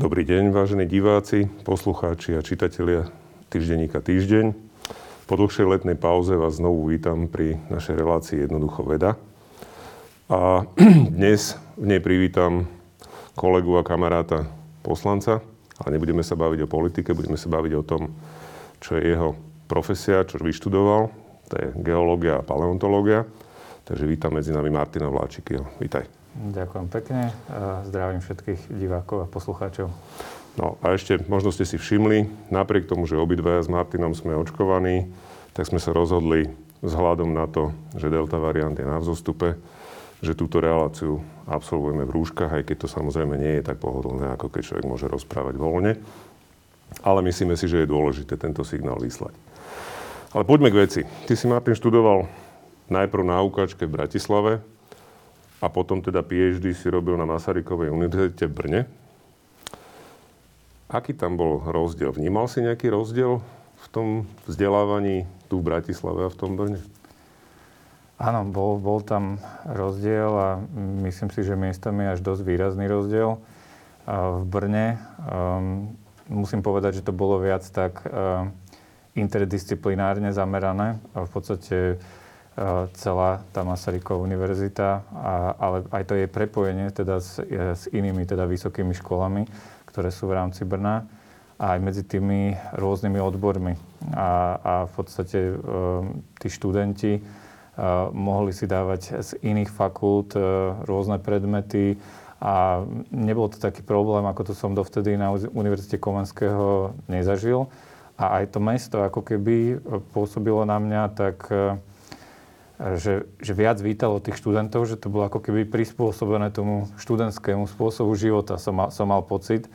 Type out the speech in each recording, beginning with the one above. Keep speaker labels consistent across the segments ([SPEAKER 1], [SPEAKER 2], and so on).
[SPEAKER 1] Dobrý deň, vážení diváci, poslucháči a čitatelia týždenníka Týždeň. Po dlhšej letnej pauze vás znovu vítam pri našej relácii Jednoducho veda. A dnes v nej privítam kolegu a kamaráta poslanca, ale nebudeme sa baviť o politike, budeme sa baviť o tom, čo je jeho profesia, čo vyštudoval, to je geológia a paleontológia. Takže vítam medzi nami Martina Vláčikyho. Vítaj.
[SPEAKER 2] Ďakujem pekne. Zdravím všetkých divákov a poslucháčov.
[SPEAKER 1] No a ešte možno ste si všimli, napriek tomu, že obidvaja s Martinom sme očkovaní, tak sme sa rozhodli vzhľadom na to, že delta variant je na vzostupe, že túto reláciu absolvujeme v rúškach, aj keď to samozrejme nie je tak pohodlné, ako keď človek môže rozprávať voľne. Ale myslíme si, že je dôležité tento signál vyslať. Ale poďme k veci. Ty si, Martin, študoval najprv na UKAčke v Bratislave, a potom teda PhD si robil na Masarykovej univerzite v Brne. Aký tam bol rozdiel? Vnímal si nejaký rozdiel v tom vzdelávaní tu v Bratislave a v tom Brne?
[SPEAKER 2] Áno, bol, bol tam rozdiel a myslím si, že miestami až dosť výrazný rozdiel. V Brne um, musím povedať, že to bolo viac tak uh, interdisciplinárne zamerané. V podstate celá tá Masaryková univerzita, a, ale aj to je prepojenie teda s, s inými teda vysokými školami, ktoré sú v rámci Brna a aj medzi tými rôznymi odbormi. A, a v podstate e, tí študenti e, mohli si dávať z iných fakult e, rôzne predmety a nebol to taký problém, ako to som dovtedy na Univerzite Komenského nezažil. A aj to mesto ako keby pôsobilo na mňa tak že, že viac vítalo tých študentov, že to bolo ako keby prispôsobené tomu študentskému spôsobu života, som mal, som mal pocit.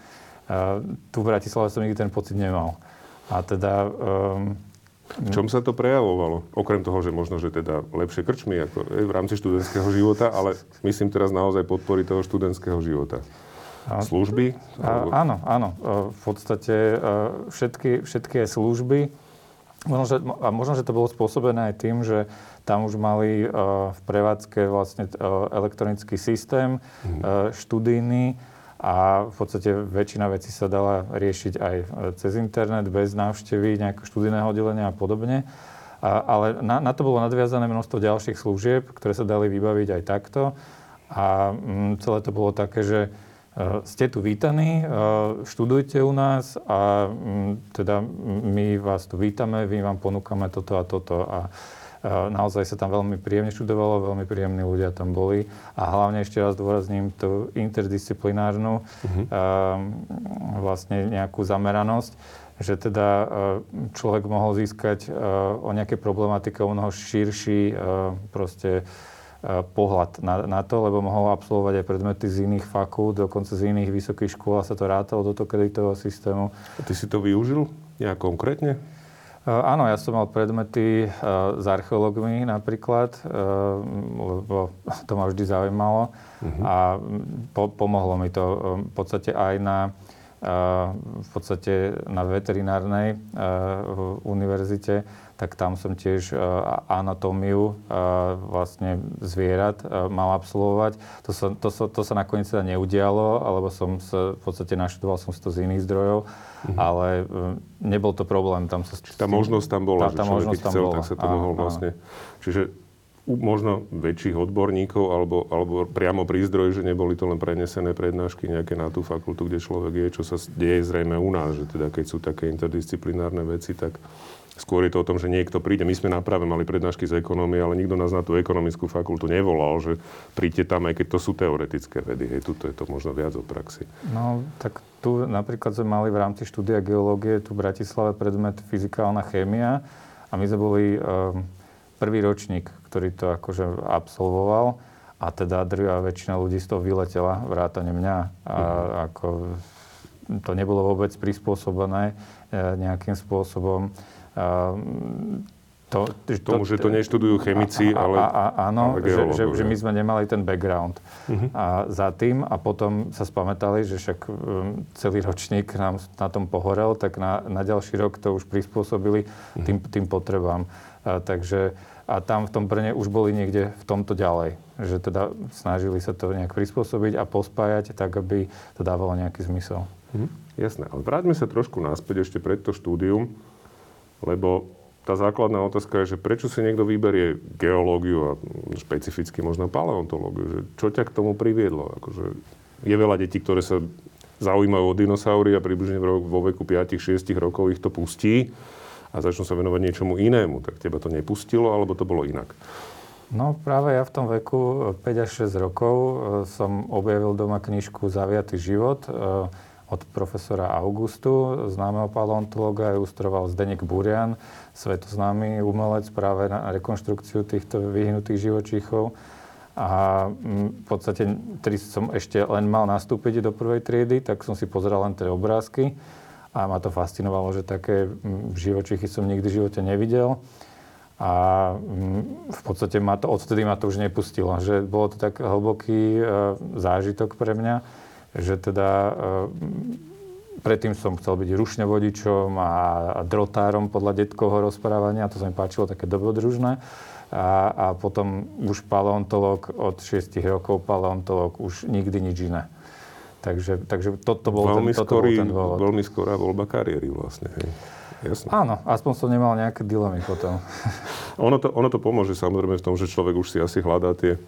[SPEAKER 2] Uh, tu v Bratislave som nikdy ten pocit nemal. A teda... Um,
[SPEAKER 1] v čom sa to prejavovalo? Okrem toho, že možno, že teda lepšie krčmy ako v rámci študentského života, ale myslím teraz naozaj podpory toho študentského života. Služby?
[SPEAKER 2] A, áno, áno. V podstate všetky, všetky služby. Možno že, a možno, že to bolo spôsobené aj tým, že tam už mali uh, v prevádzke vlastne uh, elektronický systém mm. študijný a v podstate väčšina vecí sa dala riešiť aj cez internet, bez návštevy nejakého študijného oddelenia a podobne. A, ale na, na to bolo nadviazané množstvo ďalších služieb, ktoré sa dali vybaviť aj takto. A mm, celé to bolo také, že ste tu vítaní, študujte u nás a um, teda my vás tu vítame, my vám ponúkame toto a toto. A Naozaj sa tam veľmi príjemne študovalo, veľmi príjemní ľudia tam boli. A hlavne ešte raz dôrazním tú interdisciplinárnu uh-huh. vlastne nejakú zameranosť, že teda človek mohol získať o nejaké problematike o mnoho širší proste pohľad na, na to, lebo mohol absolvovať aj predmety z iných fakult, dokonca z iných vysokých škôl a sa to rátalo do toho kreditového systému.
[SPEAKER 1] A ty si to využil nejak konkrétne?
[SPEAKER 2] Eh, áno, ja som mal predmety s eh, archeológmi napríklad, eh, lebo to ma vždy zaujímalo uh-huh. a po, pomohlo mi to v podstate aj na v podstate na veterinárnej univerzite, tak tam som tiež anatómiu vlastne zvierat mal absolvovať. To sa, to, sa, to sa nakoniec teda neudialo, alebo som sa, v podstate naštudoval som si to z iných zdrojov Mm-hmm. Ale e, nebol to problém. Tam sa
[SPEAKER 1] tá možnosť tam bola, tá, tá že človek, keď chcel, bola. tak sa to mohol vlastne... Čiže možno väčších odborníkov alebo, alebo priamo pri zdroji, že neboli to len prenesené prednášky nejaké na tú fakultu, kde človek je, čo sa deje zrejme u nás, že teda keď sú také interdisciplinárne veci, tak Skôr je to o tom, že niekto príde. My sme práve mali prednášky z ekonomie, ale nikto nás na tú ekonomickú fakultu nevolal, že príďte tam, aj keď to sú teoretické vedy. Hej, tuto je to možno viac o praxi.
[SPEAKER 2] No, tak tu napríklad sme mali v rámci štúdia geológie tu v Bratislave predmet fyzikálna chémia a my sme boli um, prvý ročník, ktorý to akože absolvoval a teda drvia väčšina ľudí z toho vyletela, vrátane mňa. A mm. ako to nebolo vôbec prispôsobené e, nejakým spôsobom
[SPEAKER 1] to, to, tomu, že to neštudujú chemici, a, ale, a, a,
[SPEAKER 2] áno, ale že, že, že my sme nemali ten background uh-huh. a za tým a potom sa spamätali, že však um, celý ročník nám na tom pohorel, tak na, na ďalší rok to už prispôsobili uh-huh. tým, tým potrebám. A, takže a tam v tom Brne už boli niekde v tomto ďalej. Že teda snažili sa to nejak prispôsobiť a pospájať tak, aby to dávalo nejaký zmysel.
[SPEAKER 1] Hm, jasné, ale vráťme sa trošku naspäť ešte pred to štúdium, lebo tá základná otázka je, že prečo si niekto vyberie geológiu a špecificky možno paleontológiu, že čo ťa k tomu priviedlo? Akože je veľa detí, ktoré sa zaujímajú o dinosaury a približne vo veku 5-6 rokov ich to pustí a začnú sa venovať niečomu inému. Tak teba to nepustilo, alebo to bolo inak?
[SPEAKER 2] No práve ja v tom veku 5 až 6 rokov e, som objavil doma knižku Zaviatý život e, od profesora Augustu, známeho paleontologa, ilustroval Zdenek Burian, svetoznámy umelec práve na rekonštrukciu týchto vyhnutých živočíchov. A mm, v podstate, ktorý som ešte len mal nastúpiť do prvej triedy, tak som si pozeral len tie obrázky a ma to fascinovalo, že také mm, živočichy som nikdy v živote nevidel. A mm, v podstate ma to, odtedy ma to už nepustilo. Že bolo to tak hlboký e, zážitok pre mňa, že teda e, predtým som chcel byť rušňovodičom a, a drotárom podľa detkovho rozprávania, to sa mi páčilo, také dobrodružné. A, a potom už paleontolog od 6 rokov, paleontolog už nikdy nič iné. Takže, takže to, to bol,
[SPEAKER 1] veľmi
[SPEAKER 2] ten,
[SPEAKER 1] toto skorý,
[SPEAKER 2] bol ten dôvod.
[SPEAKER 1] Veľmi skorá voľba kariéry vlastne. Hej.
[SPEAKER 2] Jasne. Áno, aspoň som nemal nejaké dilemy potom.
[SPEAKER 1] ono, to, ono to pomôže samozrejme v tom, že človek už si asi hľadá tie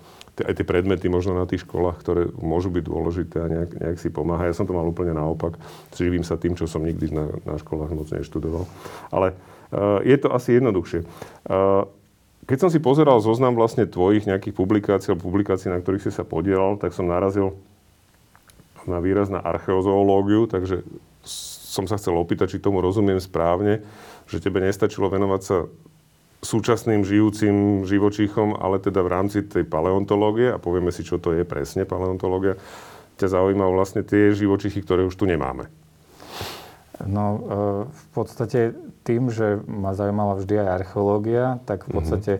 [SPEAKER 1] aj tie predmety možno na tých školách, ktoré môžu byť dôležité a nejak, nejak si pomáha. Ja som to mal úplne naopak. Živím sa tým, čo som nikdy na, na školách moc neštudoval. Ale uh, je to asi jednoduchšie. Uh, keď som si pozeral zoznam vlastne tvojich nejakých publikácií alebo publikácií, na ktorých si sa podielal, tak som narazil na výraz na archeozoológiu, takže som sa chcel opýtať, či tomu rozumiem správne, že tebe nestačilo venovať sa súčasným žijúcim živočíchom, ale teda v rámci tej paleontológie, a povieme si, čo to je presne paleontológia, ťa zaujímajú vlastne tie živočichy, ktoré už tu nemáme.
[SPEAKER 2] No, e, v podstate tým, že ma zaujímala vždy aj archeológia, tak v mhm. podstate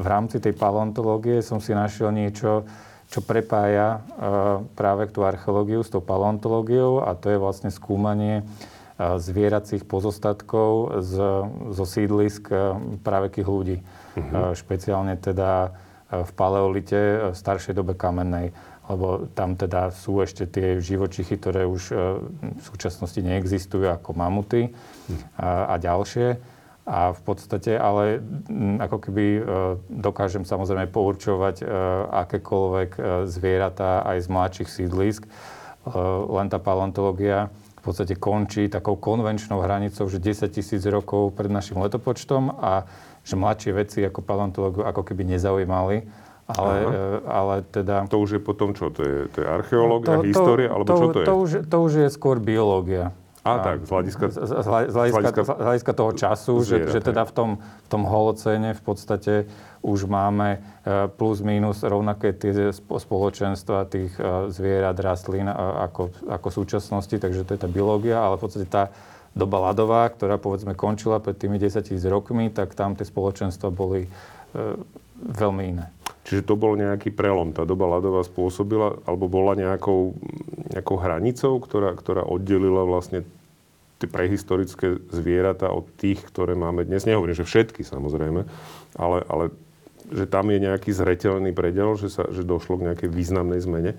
[SPEAKER 2] v rámci tej paleontológie som si našiel niečo, čo prepája e, práve tú archeológiu s tou paleontológiou a to je vlastne skúmanie zvieracích pozostatkov z, zo sídlisk e, právekých ľudí. Uh-huh. Špeciálne teda e, v paleolite, v staršej dobe kamennej lebo tam teda sú ešte tie živočichy, ktoré už v súčasnosti neexistujú, ako mamuty a, a ďalšie. A v podstate, ale ako keby dokážem samozrejme pourčovať akékoľvek zvieratá aj z mladších sídlisk. Len tá paleontológia v podstate končí takou konvenčnou hranicou, že 10 tisíc rokov pred našim letopočtom a že mladšie veci ako paleontológu ako keby nezaujímali. Ale, e, ale teda...
[SPEAKER 1] To už je potom čo? To je, to je archeológia, to, história, alebo
[SPEAKER 2] to,
[SPEAKER 1] čo to je?
[SPEAKER 2] To už, to už je skôr biológia.
[SPEAKER 1] A, a tak, z hľadiska, z, z,
[SPEAKER 2] z, hľadiska, z hľadiska toho času, že, že teda v tom, v tom holocéne v podstate už máme e, plus minus rovnaké tie spoločenstva tých e, zvierat, rastlín ako, ako súčasnosti, takže to je tá biológia, ale v podstate tá doba ľadová, ktorá povedzme končila pred tými 10 tisíc rokmi, tak tam tie spoločenstva boli e, veľmi iné.
[SPEAKER 1] Čiže to bol nejaký prelom. Tá doba ľadová spôsobila, alebo bola nejakou, nejakou hranicou, ktorá, ktorá oddelila vlastne tie prehistorické zvieratá od tých, ktoré máme dnes. Nehovorím, že všetky samozrejme, ale, ale že tam je nejaký zreteľný predel, že, sa, že došlo k nejakej významnej zmene?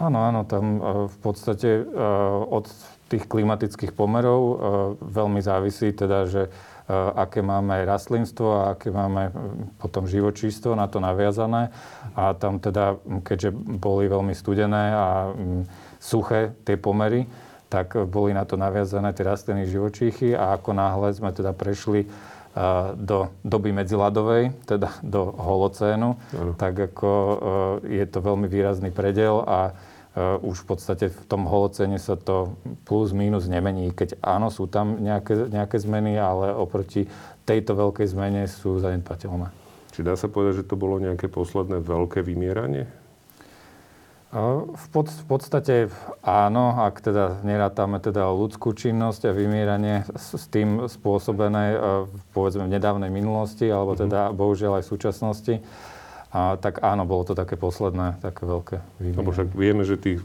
[SPEAKER 2] Áno, áno, tam e, v podstate e, od tých klimatických pomerov e, veľmi závisí teda, že aké máme rastlinstvo a aké máme potom živočístvo na to naviazané. A tam teda, keďže boli veľmi studené a suché tie pomery, tak boli na to naviazané tie rastliny živočíchy a ako náhle sme teda prešli do doby medziladovej, teda do holocénu, ano. tak ako e, je to veľmi výrazný predel a e, už v podstate v tom holocéne sa to plus minus nemení. Keď áno, sú tam nejaké, nejaké zmeny, ale oproti tejto veľkej zmene sú zanedbateľné.
[SPEAKER 1] Či dá sa povedať, že to bolo nejaké posledné veľké vymieranie?
[SPEAKER 2] V, pod, v podstate áno, ak teda nerátame teda ľudskú činnosť a vymieranie s, tým spôsobené povedzme v nedávnej minulosti, alebo mhm. teda bohužiaľ aj v súčasnosti. A, tak áno, bolo to také posledné, také veľké vymieranie.
[SPEAKER 1] Lebo však vieme, že tých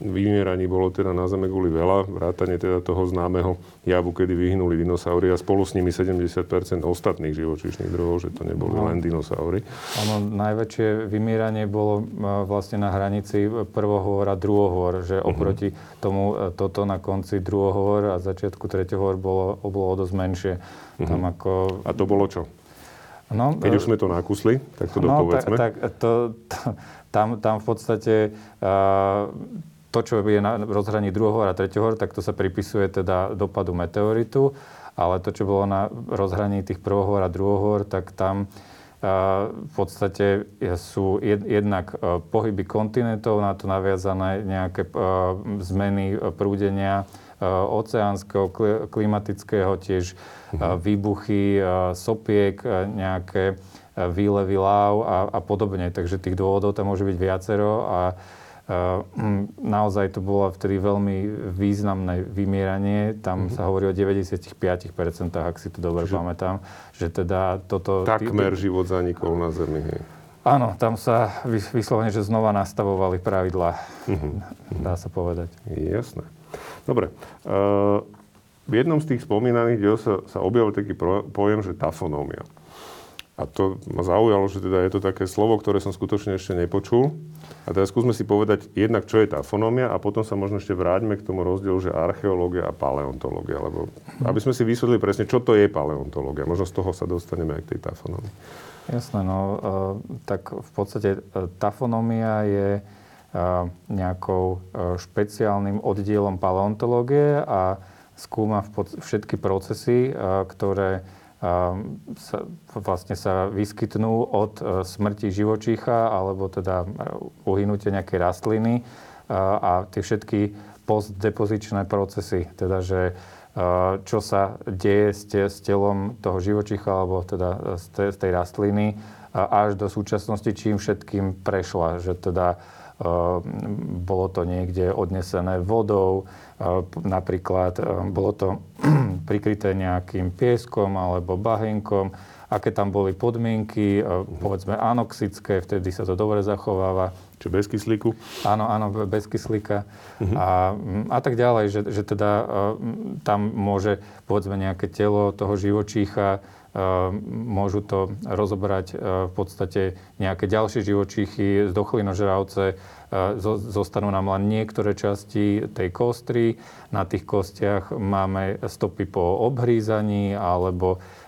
[SPEAKER 1] vymieraní bolo teda na Zeme guli veľa, vrátane teda toho známeho javu, kedy vyhnuli dinosaury a spolu s nimi 70 ostatných živočíšnych druhov, že to neboli no. len dinosaury.
[SPEAKER 2] Ono najväčšie vymieranie bolo e, vlastne na hranici prvohor a druhohor, že mhm. oproti uh-huh. tomu e, toto na konci druhohor a začiatku treťohor bolo, bolo o dosť menšie. Uh-huh. Tam ako...
[SPEAKER 1] A to bolo čo? No, Keď už e, sme to nakusli, tak to no, dopovedzme.
[SPEAKER 2] Tak, tak to, to, tam, tam v podstate uh, to, čo je na rozhraní druhohor a treťohor, tak to sa pripisuje teda dopadu meteoritu, ale to, čo bolo na rozhraní tých prvohor a druhohor, tak tam uh, v podstate sú jed, jednak uh, pohyby kontinentov, na to naviazané nejaké uh, zmeny prúdenia oceánskeho, klimatického, tiež mhm. výbuchy sopiek, nejaké výlevy láv a, a podobne. Takže tých dôvodov tam môže byť viacero a hm, naozaj to bolo vtedy veľmi významné vymieranie. Tam mm-hmm. sa hovorí o 95%, ak si to dobre Čiže pamätám, že teda toto...
[SPEAKER 1] Takmer tý, život zanikol na Zemi, hej.
[SPEAKER 2] Áno, tam sa vyslovene, že znova nastavovali pravidlá, mm-hmm. dá sa povedať.
[SPEAKER 1] Jasné. Dobre. Uh, v jednom z tých spomínaných diel sa, sa objavil taký pojem, že tafonómia. A to ma zaujalo, že teda je to také slovo, ktoré som skutočne ešte nepočul. A teraz skúsme si povedať jednak, čo je tafonómia a potom sa možno ešte vráťme k tomu rozdielu, že archeológia a paleontológia. Lebo aby sme si vysvetlili presne, čo to je paleontológia. Možno z toho sa dostaneme aj k tej tafonómii.
[SPEAKER 2] Jasné, no e, tak v podstate e, tafonómia je nejakou e, špeciálnym oddielom paleontológie a skúma všetky procesy, e, ktoré e, sa, vlastne sa vyskytnú od smrti živočícha alebo teda uhynutia nejakej rastliny a tie všetky postdepozičné procesy, teda že čo sa deje s, telom toho živočícha alebo teda z tej rastliny až do súčasnosti, čím všetkým prešla. Že teda bolo to niekde odnesené vodou, ehm, napríklad ehm, bolo to prikryté nejakým pieskom alebo bahenkom, aké tam boli podmienky, povedzme anoxické, vtedy sa to dobre zachováva.
[SPEAKER 1] Čiže bez kyslíku?
[SPEAKER 2] Áno, áno, bez kyslíka. Uh-huh. A, a tak ďalej, že, že teda tam môže, povedzme, nejaké telo toho živočícha môžu to rozobrať v podstate nejaké ďalšie živočíchy, zdochlinožravce, zostanú nám len niektoré časti tej kostry. Na tých kostiach máme stopy po obhrízaní alebo Ehm,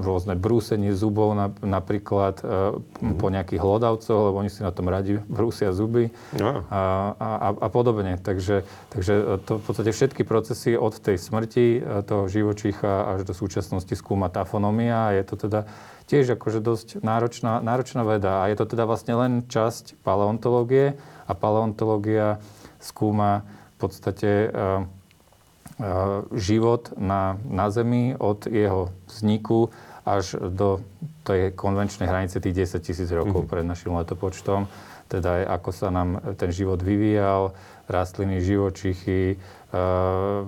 [SPEAKER 2] rôzne brúsenie zubov napríklad mm-hmm. po nejakých hlodavcoch, lebo oni si na tom radi brúsia zuby no. a, a, a podobne. Takže, takže e, to v podstate všetky procesy od tej smrti e, toho živočícha až do súčasnosti skúma tafonomia a je to teda tiež akože dosť náročná, náročná veda a je to teda vlastne len časť paleontológie a paleontológia skúma v podstate E, život na, na Zemi od jeho vzniku až do tej konvenčnej hranice tých 10 tisíc rokov mm-hmm. pred našim letopočtom. Teda aj ako sa nám ten život vyvíjal, rastliny, živočichy, uh,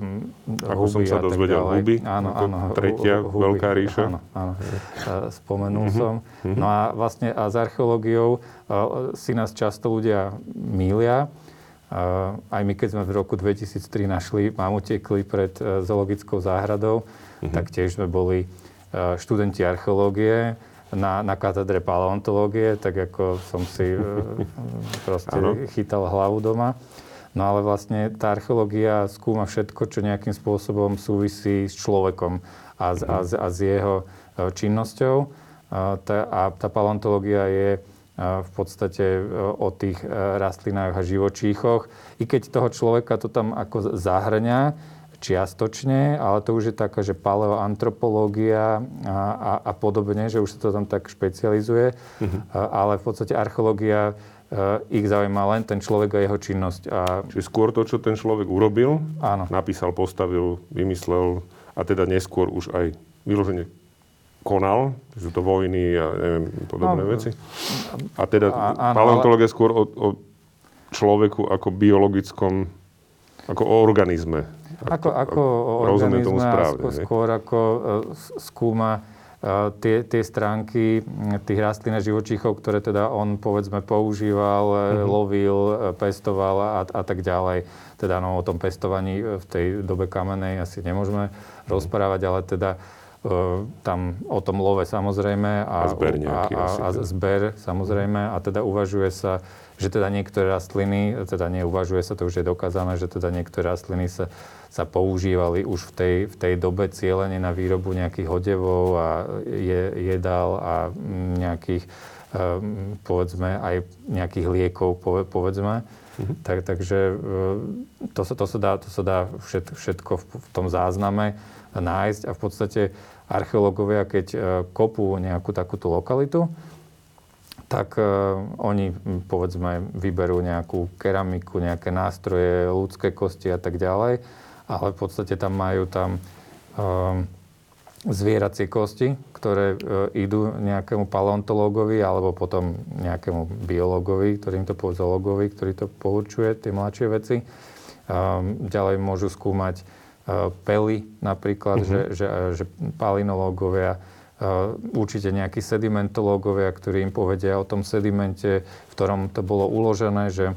[SPEAKER 1] Ako som sa dozvedel, huby, áno, áno, tretia huby, veľká ríša.
[SPEAKER 2] Áno, áno, uh, spomenul mm-hmm. som. Mhm. No a vlastne a s archeológiou uh, si nás často ľudia mília, aj my, keď sme v roku 2003 našli mamutekli pred e, zoologickou záhradou, mm-hmm. tak tiež sme boli e, študenti archeológie na, na katedre paleontológie, tak ako som si e, proste chytal hlavu doma. No ale vlastne tá archeológia skúma všetko, čo nejakým spôsobom súvisí s človekom a, mm-hmm. a, a s jeho činnosťou. A tá, a tá paleontológia je v podstate e, o tých e, rastlinách a živočíchoch. I keď toho človeka to tam ako zahrňa čiastočne, ale to už je taká, že paleoantropológia a, a, a podobne, že už sa to tam tak špecializuje. Mm-hmm. Ale v podstate archeológia e, ich zaujíma len ten človek a jeho činnosť. A...
[SPEAKER 1] Čiže skôr to, čo ten človek urobil,
[SPEAKER 2] Áno.
[SPEAKER 1] napísal, postavil, vymyslel a teda neskôr už aj vyloženie konal, sú to vojny a neviem, podobné no, veci. A teda a, paleontológia ale... skôr o, o človeku ako biologickom, ako o organizme.
[SPEAKER 2] Ako, ako, ako o organizme tomu správne, skôr, skôr ako uh, skúma uh, tie, tie stránky tých rastlín a živočíchov, ktoré teda on povedzme používal, mm-hmm. lovil, pestoval a, a tak ďalej. Teda no, o tom pestovaní v tej dobe kamenej asi nemôžeme mm-hmm. rozprávať, ale teda tam o tom love samozrejme a,
[SPEAKER 1] a zber, nejaký
[SPEAKER 2] a, a, a zber samozrejme a teda uvažuje sa že teda niektoré rastliny, teda neuvažuje sa, to už je dokázané, že teda niektoré rastliny sa, sa používali už v tej, v tej dobe cieľene na výrobu nejakých hodevov a je, jedál a nejakých, um, povedzme, aj nejakých liekov, povedzme. Mm-hmm. Tak, takže e, to sa, to sa dá, to sa dá všet, všetko v, v tom zázname nájsť a v podstate archeológovia, keď e, kopú nejakú takúto lokalitu, tak uh, oni povedzme vyberú nejakú keramiku, nejaké nástroje, ľudské kosti a tak ďalej, ale v podstate tam majú tam uh, zvieracie kosti, ktoré uh, idú nejakému paleontológovi alebo potom nejakému biológovi, ktorým to zoologovi, ktorý to pourčuje, tie mladšie veci. Um, ďalej môžu skúmať pely napríklad, mm-hmm. že, že, že palinológovia Uh, určite nejakí sedimentológovia, ktorí im povedia o tom sedimente, v ktorom to bolo uložené, že...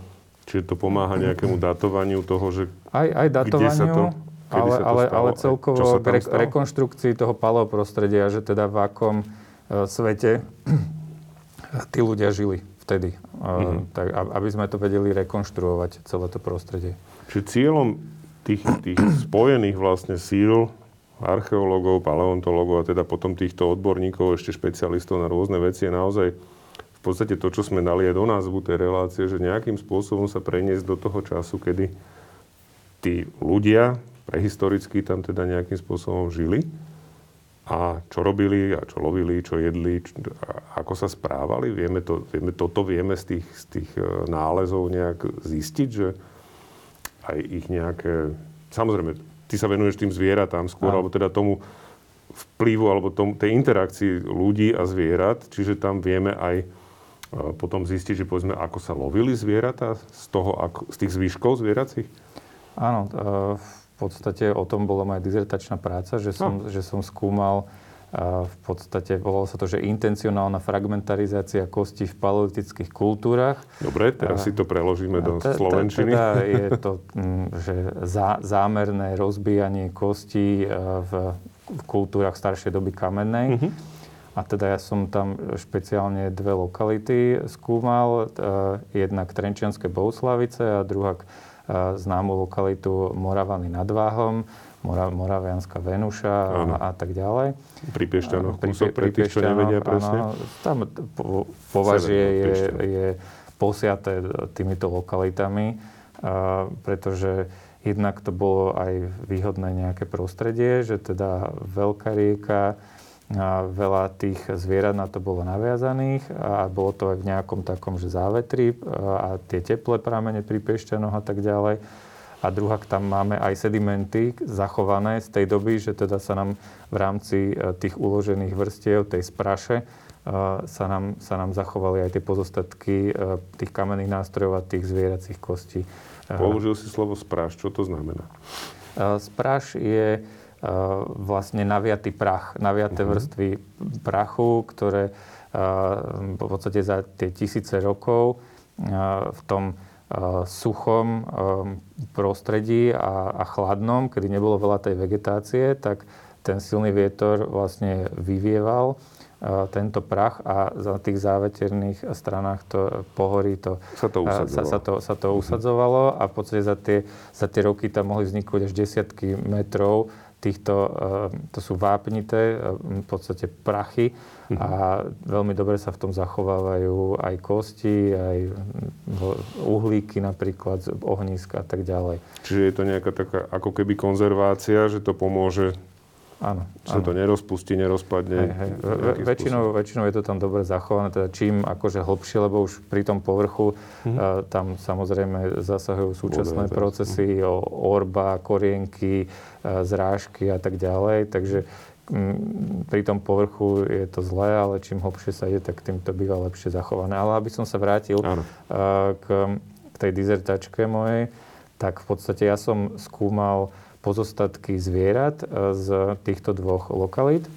[SPEAKER 1] Čiže to pomáha nejakému datovaniu toho, že...
[SPEAKER 2] Aj, aj datovaniu, sa to, ale, sa to ale, ale celkovo k re, rekonštrukcii toho paleoprostredia, že teda v akom uh, svete tí ľudia žili vtedy. Mm-hmm. tak, aby sme to vedeli rekonštruovať, celé to prostredie.
[SPEAKER 1] Čiže cieľom tých, tých spojených vlastne síl archeológov, paleontológov a teda potom týchto odborníkov, ešte špecialistov na rôzne veci je naozaj v podstate to, čo sme dali aj do názvu tej relácie, že nejakým spôsobom sa preniesť do toho času, kedy tí ľudia prehistoricky tam teda nejakým spôsobom žili a čo robili a čo lovili, čo jedli, čo, ako sa správali. Vieme, to, vieme toto vieme z tých, z tých e, nálezov nejak zistiť, že aj ich nejaké... Samozrejme, ty sa venuješ tým zvieratám skôr, alebo teda tomu vplyvu, alebo tomu, tej interakcii ľudí a zvierat, čiže tam vieme aj e, potom zistiť, že povedzme, ako sa lovili zvieratá z, toho, ako, z tých zvyškov zvieracích?
[SPEAKER 2] Áno, e, v podstate o tom bola moja dizertačná práca, že som, no. že som skúmal v podstate volalo sa to, že intencionálna fragmentarizácia kosti v paleolitických kultúrach.
[SPEAKER 1] Dobre, teraz a, si to preložíme do te, slovenčiny.
[SPEAKER 2] Teda je to, mm, že zá, zámerné rozbíjanie kostí e, v, v kultúrach staršej doby kamennej. Mm-hmm. A teda ja som tam špeciálne dve lokality skúmal. E, jednak Trenčianske Bouslavice a druhá e, známu lokalitu Moravany nad Váhom Mora, Moravianská Venuša a, a tak ďalej.
[SPEAKER 1] Pri Piešťanoch, pri, kúsok pre tých, čo nevedia presne. Áno,
[SPEAKER 2] tam po, považie je, je posiaté týmito lokalitami, a, pretože jednak to bolo aj výhodné nejaké prostredie, že teda veľká rieka, a veľa tých zvierat na to bolo naviazaných a bolo to aj v nejakom takom, že závetri a tie teplé pramene pri Piešťanoch a tak ďalej a druhá tam máme aj sedimenty zachované z tej doby, že teda sa nám v rámci e, tých uložených vrstiev, tej spraše, e, sa nám, sa nám zachovali aj tie pozostatky e, tých kamenných nástrojov a tých zvieracích kostí.
[SPEAKER 1] Použil si slovo spráš. Čo to znamená?
[SPEAKER 2] Spráš je vlastne naviatý prach, naviaté uh-huh. vrstvy prachu, ktoré v podstate za tie tisíce rokov v tom suchom prostredí a, a chladnom, kedy nebolo veľa tej vegetácie, tak ten silný vietor vlastne vyvieval tento prach a za tých záveterných stranách to pohorí to,
[SPEAKER 1] sa to usadzovalo,
[SPEAKER 2] sa, sa to, sa to usadzovalo a v podstate za tie, za tie roky tam mohli vzniknúť až desiatky metrov týchto, to sú vápnité, v podstate prachy, a veľmi dobre sa v tom zachovávajú aj kosti, aj uhlíky napríklad, ohniska a tak ďalej.
[SPEAKER 1] Čiže je to nejaká taká ako keby konzervácia, že to pomôže Áno. Sa to nerozpustí, nerozpadne. Hej, hej.
[SPEAKER 2] Väčšinou, väčšinou je to tam dobre zachované, teda čím akože hlbšie, lebo už pri tom povrchu mm-hmm. uh, tam samozrejme zasahujú súčasné Voda, procesy, o, orba, korienky, uh, zrážky a tak ďalej. Takže pri tom povrchu je to zlé, ale čím hlbšie sa ide, tak tým to býva lepšie zachované. Ale aby som sa vrátil k, k tej dizertačke mojej, tak v podstate ja som skúmal pozostatky zvierat z týchto dvoch lokalít.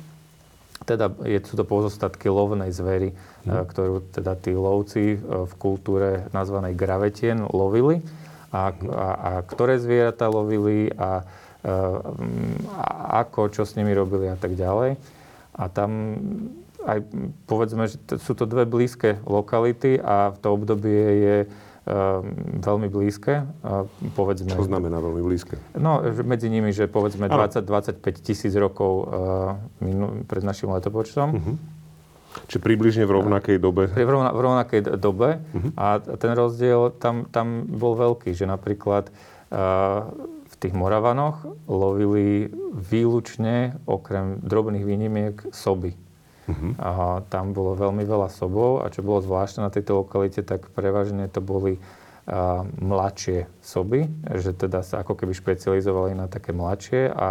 [SPEAKER 2] teda je, sú to pozostatky lovnej zvery, mm. ktorú teda tí lovci v kultúre nazvanej gravetien lovili a, a, a ktoré zvieratá lovili a, a ako, čo s nimi robili a tak ďalej. A tam aj povedzme, že sú to dve blízke lokality a v to obdobie je veľmi blízke.
[SPEAKER 1] Povedzme, Čo znamená veľmi blízke?
[SPEAKER 2] No, medzi nimi, že povedzme 20-25 tisíc rokov pred našim letopočtom. Uh-huh.
[SPEAKER 1] Čiže približne v rovnakej dobe?
[SPEAKER 2] V, rovna, v rovnakej dobe. Uh-huh. A ten rozdiel tam, tam bol veľký, že napríklad v tých Moravanoch lovili výlučne, okrem drobných výnimiek, soby. Uh-huh. A tam bolo veľmi veľa sobov a čo bolo zvláštne na tejto lokalite, tak prevažne to boli a, mladšie soby, že teda sa ako keby špecializovali na také mladšie a, a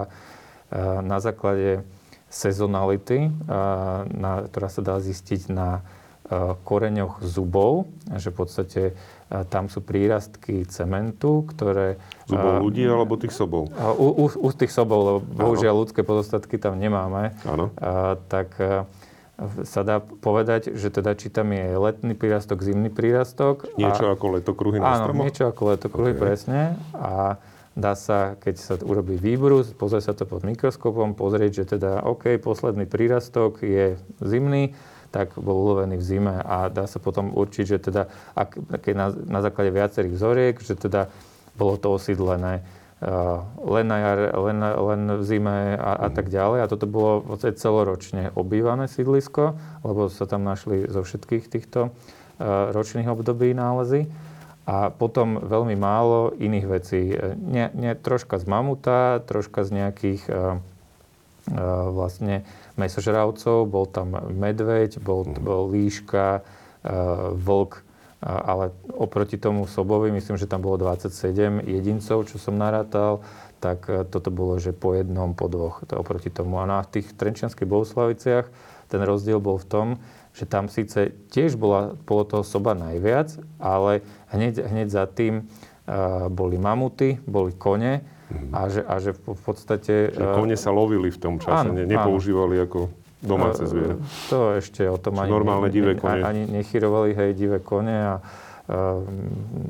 [SPEAKER 2] na základe sezonality, a, na, ktorá sa dá zistiť na a, koreňoch zubov, že v podstate a, tam sú prírastky cementu, ktoré...
[SPEAKER 1] Zubov ľudí alebo tých sobov?
[SPEAKER 2] U, u, u tých sobov, lebo bohužiaľ ľudské pozostatky tam nemáme.
[SPEAKER 1] Áno.
[SPEAKER 2] Tak sa dá povedať, že teda či tam je letný prírastok, zimný prírastok.
[SPEAKER 1] Niečo a, ako letokruhy
[SPEAKER 2] na Áno, niečo ako letokruhy, okay. presne. A dá sa, keď sa urobí výbrus, pozrie sa to pod mikroskopom, pozrieť, že teda OK, posledný prírastok je zimný, tak bol ulovený v zime a dá sa potom určiť, že teda, ak, keď na, na základe viacerých vzoriek, že teda bolo to osídlené len na jar, len, len v zime a, a tak ďalej. A toto bolo celoročne obývané sídlisko, lebo sa tam našli zo všetkých týchto eh, ročných období nálezy. A potom veľmi málo iných vecí. Nie, nie, troška z mamuta, troška z nejakých uh, vlastne mesožravcov, bol tam medveď, bol, bol líška, vlk, ale oproti tomu Sobovi, myslím, že tam bolo 27 jedincov, čo som narátal, tak e, toto bolo, že po jednom, po dvoch, to oproti tomu. A na tých Trenčianských Bohuslaviciach ten rozdiel bol v tom, že tam síce tiež bola, bolo toho soba najviac, ale hneď, hneď za tým uh, boli mamuty, boli kone a že, a že v podstate...
[SPEAKER 1] Že kone sa lovili v tom čase, áno, ne, nepoužívali áno. ako domáce zviera.
[SPEAKER 2] To ešte o tom
[SPEAKER 1] ani, normálne divé kone.
[SPEAKER 2] ani nechyrovali, hej, divé kone a
[SPEAKER 1] Uh,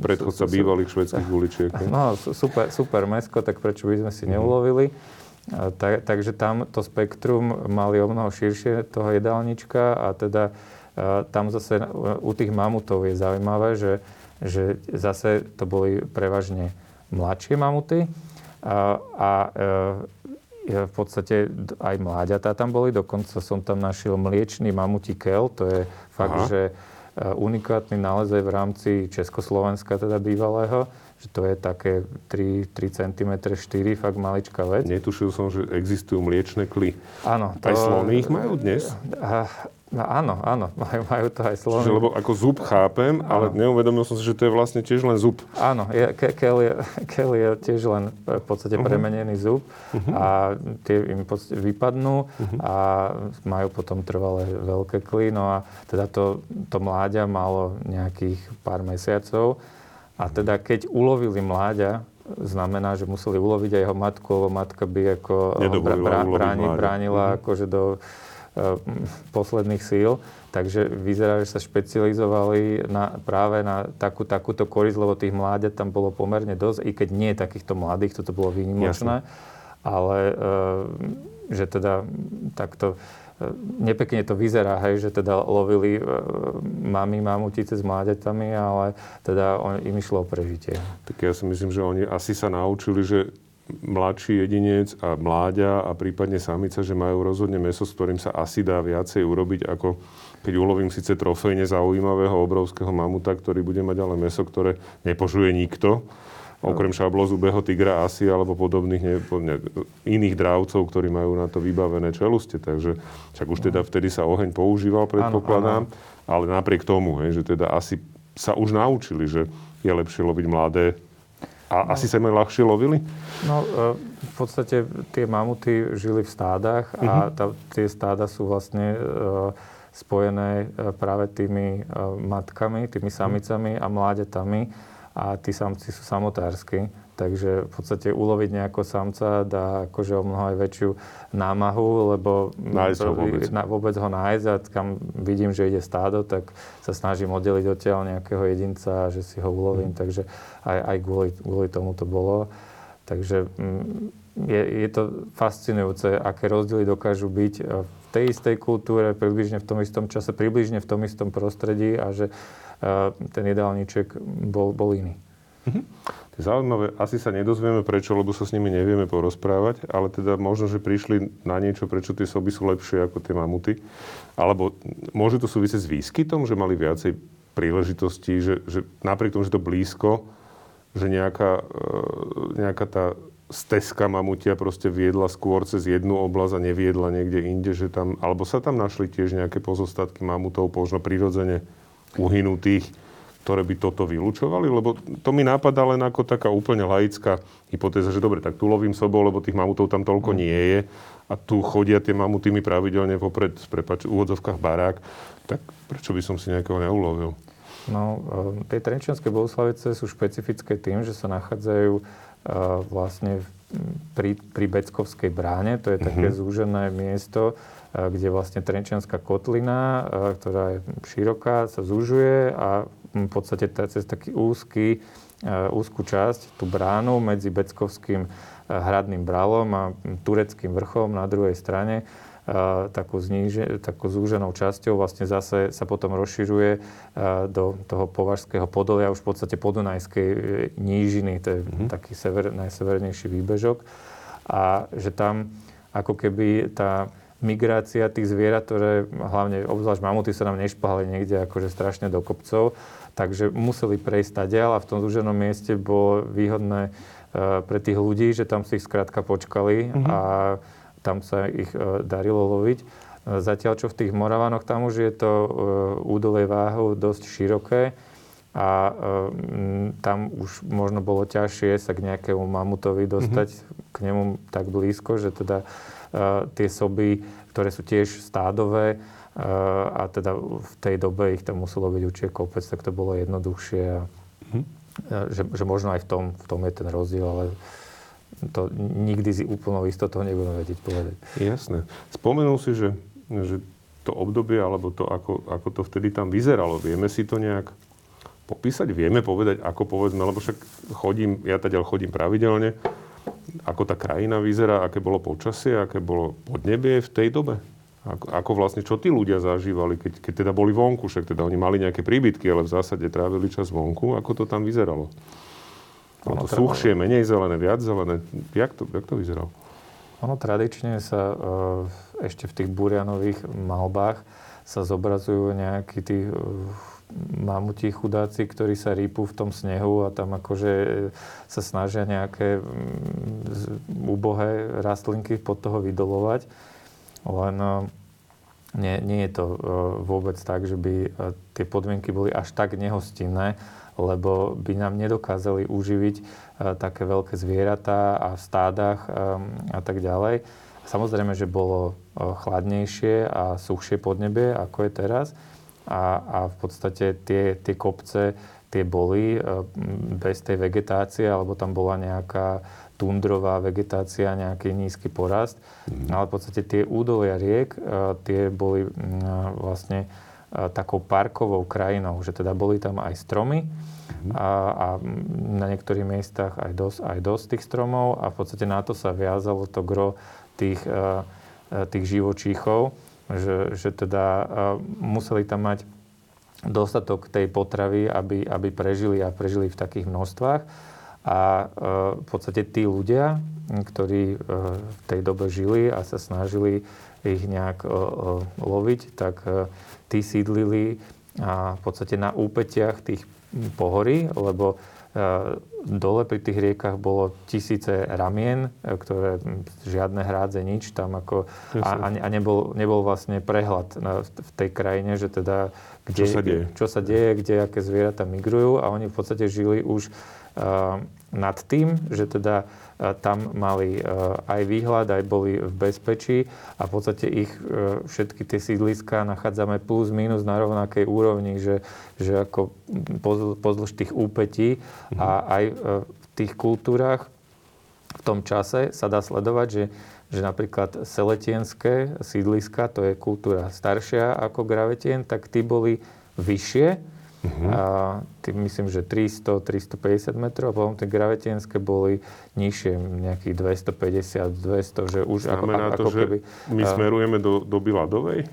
[SPEAKER 1] Predchodca bývalých švedských uličiek.
[SPEAKER 2] No, super, super mesko, tak prečo by sme si mhm. neulovili? Uh, tak, takže tam to spektrum mali o mnoho širšie toho jedálnička a teda uh, tam zase u tých mamutov je zaujímavé, že, že zase to boli prevažne mladšie mamuty a, a v podstate aj mláďatá tam boli, dokonca som tam našiel mliečný mamutí kel, to je fakt, Aha. že e, unikátny nález aj v rámci Československa teda bývalého, že to je také 3, 3 cm 4, fakt maličká vec.
[SPEAKER 1] Netušil som, že existujú mliečne kly.
[SPEAKER 2] Áno.
[SPEAKER 1] To... Aj slony ich majú dnes?
[SPEAKER 2] No, áno, áno, majú, majú to aj slony.
[SPEAKER 1] Čiže, lebo ako zub chápem, ale neuvedomil som si, že to je vlastne tiež len zub.
[SPEAKER 2] Áno, je, ke, kel, je, kel je tiež len v podstate uh-huh. premenený zub uh-huh. a tie im podstate vypadnú uh-huh. a majú potom trvalé veľké kly. No a teda to, to mláďa malo nejakých pár mesiacov a teda keď ulovili mláďa, znamená, že museli uloviť aj jeho matku, lebo matka by ako
[SPEAKER 1] brá, bráni,
[SPEAKER 2] bránila uh-huh. akože do posledných síl. Takže vyzerá, že sa špecializovali na, práve na takú, takúto korisť, lebo tých mláďat tam bolo pomerne dosť, i keď nie takýchto mladých, toto bolo výnimočné. Jasne. Ale e, že teda takto e, nepekne to vyzerá, hej, že teda lovili mami, mamutice s mláďatami, ale teda on, im išlo o prežitie.
[SPEAKER 1] Tak ja si myslím, že oni asi sa naučili, že mladší jedinec a mláďa a prípadne samica, že majú rozhodne meso, s ktorým sa asi dá viacej urobiť, ako keď ulovím síce trofejne zaujímavého obrovského mamuta, ktorý bude mať ale meso, ktoré nepožuje nikto, okrem šablozubého tigra asi, alebo podobných ne, ne, iných drávcov, ktorí majú na to vybavené čeluste. Takže však už teda vtedy sa oheň používal, predpokladám, ale napriek tomu, hej, že teda asi sa už naučili, že je lepšie loviť mladé a no, asi sa im ľahšie lovili?
[SPEAKER 2] No, e, v podstate tie mamuty žili v stádach a mhm. tá, tie stáda sú vlastne e, spojené e, práve tými matkami, tými samicami a mláďatami. a tí samci sú samotársky. Takže v podstate uloviť nejakého samca dá akože o mnoho aj väčšiu námahu, lebo
[SPEAKER 1] nájsť ho vôbec.
[SPEAKER 2] Na, vôbec ho nájsť a kam vidím, že ide stádo, tak sa snažím oddeliť odtiaľ nejakého jedinca, že si ho ulovím. Mm. Takže aj, aj kvôli, kvôli tomu to bolo. Takže mm, je, je to fascinujúce, aké rozdiely dokážu byť v tej istej kultúre, približne v tom istom čase, približne v tom istom prostredí a že uh, ten jedálniček bol, bol iný.
[SPEAKER 1] Mm-hmm. Zaujímavé. Asi sa nedozvieme prečo, lebo sa s nimi nevieme porozprávať, ale teda možno, že prišli na niečo, prečo tie soby sú lepšie ako tie mamuty. Alebo môže to súvisieť s výskytom, že mali viacej príležitostí, že, že napriek tomu, že to blízko, že nejaká, e, nejaká tá stezka mamutia proste viedla skôr cez jednu oblasť a neviedla niekde inde, že tam, alebo sa tam našli tiež nejaké pozostatky mamutov, možno prirodzene uhynutých, ktoré by toto vylúčovali? Lebo to mi nápada len ako taká úplne laická hypotéza, že dobre, tak tu lovím sobou, lebo tých mamutov tam toľko mm. nie je a tu chodia tie mamuty mi pravidelne popred, prepač, v úvodzovkách barák, tak prečo by som si nejakého neulovil?
[SPEAKER 2] No, e, tie Trenčianske Bohuslavice sú špecifické tým, že sa nachádzajú e, vlastne pri, pri Beckovskej bráne, to je také mm-hmm. zúžené miesto, e, kde vlastne Trenčianská kotlina, ktorá je široká, sa zúžuje a v podstate cez taký úzky, e, úzkú časť, tú bránu medzi Beckovským e, hradným bralom a tureckým vrchom na druhej strane, e, takú, zníže, takú zúženou časťou vlastne zase sa potom rozširuje do toho považského podolia, už v podstate podunajskej nížiny, to je mm-hmm. taký sever, najsevernejší výbežok. A že tam ako keby tá migrácia tých zvierat, ktoré hlavne, obzvlášť mamuty sa nám nešpahali niekde akože strašne do kopcov, Takže museli prejsť ďal a v tom zúženom mieste bolo výhodné e, pre tých ľudí, že tam si ich skrátka počkali mm-hmm. a tam sa ich e, darilo loviť. E, zatiaľ, čo v tých Moravanoch, tam už je to údolie váhu dosť široké a tam už možno bolo ťažšie sa k nejakému mamutovi dostať, mm-hmm. k nemu tak blízko, že teda tie soby, ktoré sú tiež stádové, a teda v tej dobe ich tam muselo byť určite kopec, tak to bolo jednoduchšie. A, mm. že, že možno aj v tom, v tom je ten rozdiel, ale to nikdy si úplnou istotou nebudeme vedieť povedať.
[SPEAKER 1] Jasné. Spomenul si, že, že to obdobie, alebo to, ako, ako to vtedy tam vyzeralo, vieme si to nejak popísať? Vieme povedať, ako povedzme, lebo však chodím, ja teda chodím pravidelne, ako tá krajina vyzerá, aké bolo počasie, aké bolo podnebie v tej dobe? Ako, ako vlastne, čo tí ľudia zažívali, keď, keď teda boli vonku, však teda oni mali nejaké príbytky, ale v zásade trávili čas vonku, ako to tam vyzeralo? Ono to suchšie, menej zelené, viac zelené. Jak to, jak to vyzeralo?
[SPEAKER 2] Ono tradične sa e, ešte v tých burianových malbách sa zobrazujú nejakí tí e, mamutí chudáci, ktorí sa rýpu v tom snehu a tam akože sa snažia nejaké úbohé rastlinky pod toho vydolovať. Len eh, nie, nie je to eh, vôbec tak, že by eh, tie podmienky boli až tak nehostinné, lebo by nám nedokázali uživiť také veľké zvieratá a v stádach a tak ďalej. Samozrejme, že bolo chladnejšie a suchšie podnebie, ako je teraz. A, a v podstate tie, tie kopce, tie boli bez tej vegetácie, alebo tam bola nejaká tundrová vegetácia, nejaký nízky porast. Mm. Ale v podstate tie údolia riek, e, tie boli vlastne e, takou parkovou krajinou, že teda boli tam aj stromy mm. a, a na niektorých miestach aj dosť, aj dosť tých stromov a v podstate na to sa viazalo to gro tých, e, tých živočíchov, že, že teda museli tam mať dostatok tej potravy, aby, aby prežili a prežili v takých množstvách. A e, v podstate tí ľudia, ktorí e, v tej dobe žili a sa snažili ich nejak e, loviť, tak tí sídlili a v podstate na úpetiach tých pohorí, lebo dole pri tých riekach bolo tisíce ramien, ktoré žiadne hrádze, nič tam ako... A, a nebol, nebol vlastne prehľad na, v tej krajine, že teda...
[SPEAKER 1] Kde, čo sa deje?
[SPEAKER 2] Čo sa deje, kde aké zvieratá migrujú a oni v podstate žili už nad tým, že teda tam mali aj výhľad, aj boli v bezpečí a v podstate ich všetky tie sídliska nachádzame plus minus na rovnakej úrovni, že, že ako pozdĺž tých úpetí a aj v tých kultúrach v tom čase sa dá sledovať, že, že napríklad seletienské sídliska, to je kultúra staršia ako Gravetien, tak tí boli vyššie, Uh-huh. A tým myslím, že 300, 350 metrov a potom tie gravetienské boli nižšie, nejakých 250, 200, že už
[SPEAKER 1] Znamená
[SPEAKER 2] ako,
[SPEAKER 1] to,
[SPEAKER 2] ako
[SPEAKER 1] že
[SPEAKER 2] keby...
[SPEAKER 1] my smerujeme do, do Biladovej?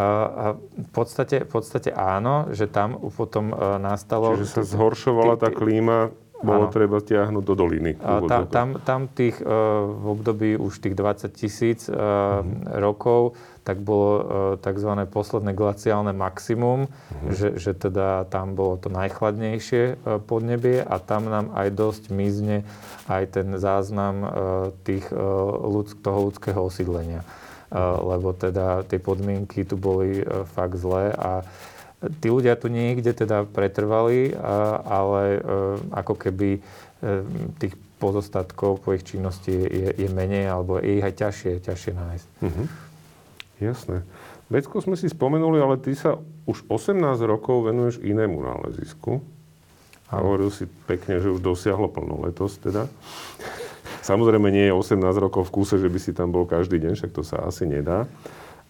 [SPEAKER 2] A v, podstate, v podstate áno, že tam potom uh, nastalo...
[SPEAKER 1] Čiže sa zhoršovala tá klíma bolo áno. treba tiahnuť do doliny.
[SPEAKER 2] A tam, tam, tam tých uh, v období už tých 20 tisíc uh, mm-hmm. rokov, tak bolo uh, tzv. posledné glaciálne maximum, mm-hmm. že, že teda tam bolo to najchladnejšie uh, podnebie a tam nám aj dosť mizne aj ten záznam uh, tých, toho ľudského osídlenia. Lebo teda tie podmienky tu boli fakt zlé a Tí ľudia tu niekde teda pretrvali, ale e, ako keby e, tých pozostatkov po ich činnosti je, je menej, alebo je ich aj ťažšie, ťažšie nájsť.
[SPEAKER 1] Mm-hmm. Jasné. Vecko sme si spomenuli, ale ty sa už 18 rokov venuješ inému nálezisku. A hovoril si pekne, že už dosiahlo plnoletosť teda. Samozrejme nie je 18 rokov v kúse, že by si tam bol každý deň, však to sa asi nedá.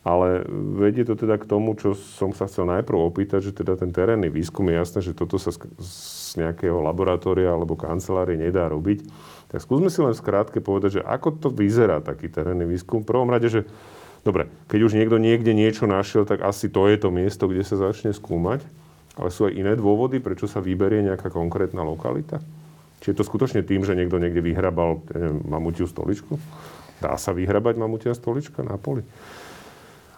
[SPEAKER 1] Ale vedie to teda k tomu, čo som sa chcel najprv opýtať, že teda ten terénny výskum je jasné, že toto sa z nejakého laboratória alebo kancelárie nedá robiť. Tak skúsme si len skrátke povedať, že ako to vyzerá taký terénny výskum. V prvom rade, že dobre, keď už niekto niekde niečo našiel, tak asi to je to miesto, kde sa začne skúmať. Ale sú aj iné dôvody, prečo sa vyberie nejaká konkrétna lokalita? Či je to skutočne tým, že niekto niekde vyhrabal neviem, mamutiu stoličku? Dá sa vyhrabať mamutia stolička na poli?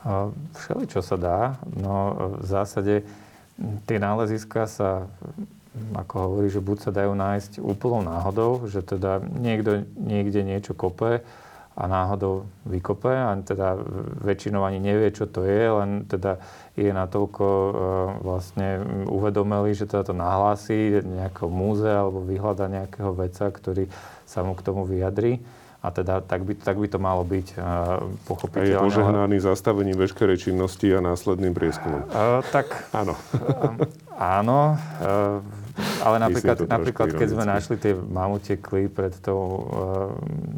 [SPEAKER 2] Všeli, sa dá. No v zásade tie náleziska sa, ako hovorí, že buď sa dajú nájsť úplnou náhodou, že teda niekto niekde niečo kope a náhodou vykope a teda väčšinou ani nevie, čo to je, len teda je natoľko e, vlastne uvedomili, že teda to nahlási nejakého múzea alebo vyhľada nejakého veca, ktorý sa mu k tomu vyjadrí a teda tak by, tak by to malo byť uh, pochopiteľne.
[SPEAKER 1] A je požehnaný zastavením veškerej činnosti a následným prieskumom. Uh,
[SPEAKER 2] tak áno. Uh, áno, uh, ale napríklad, napríklad keď sme našli tie mamutie kly pred tou uh,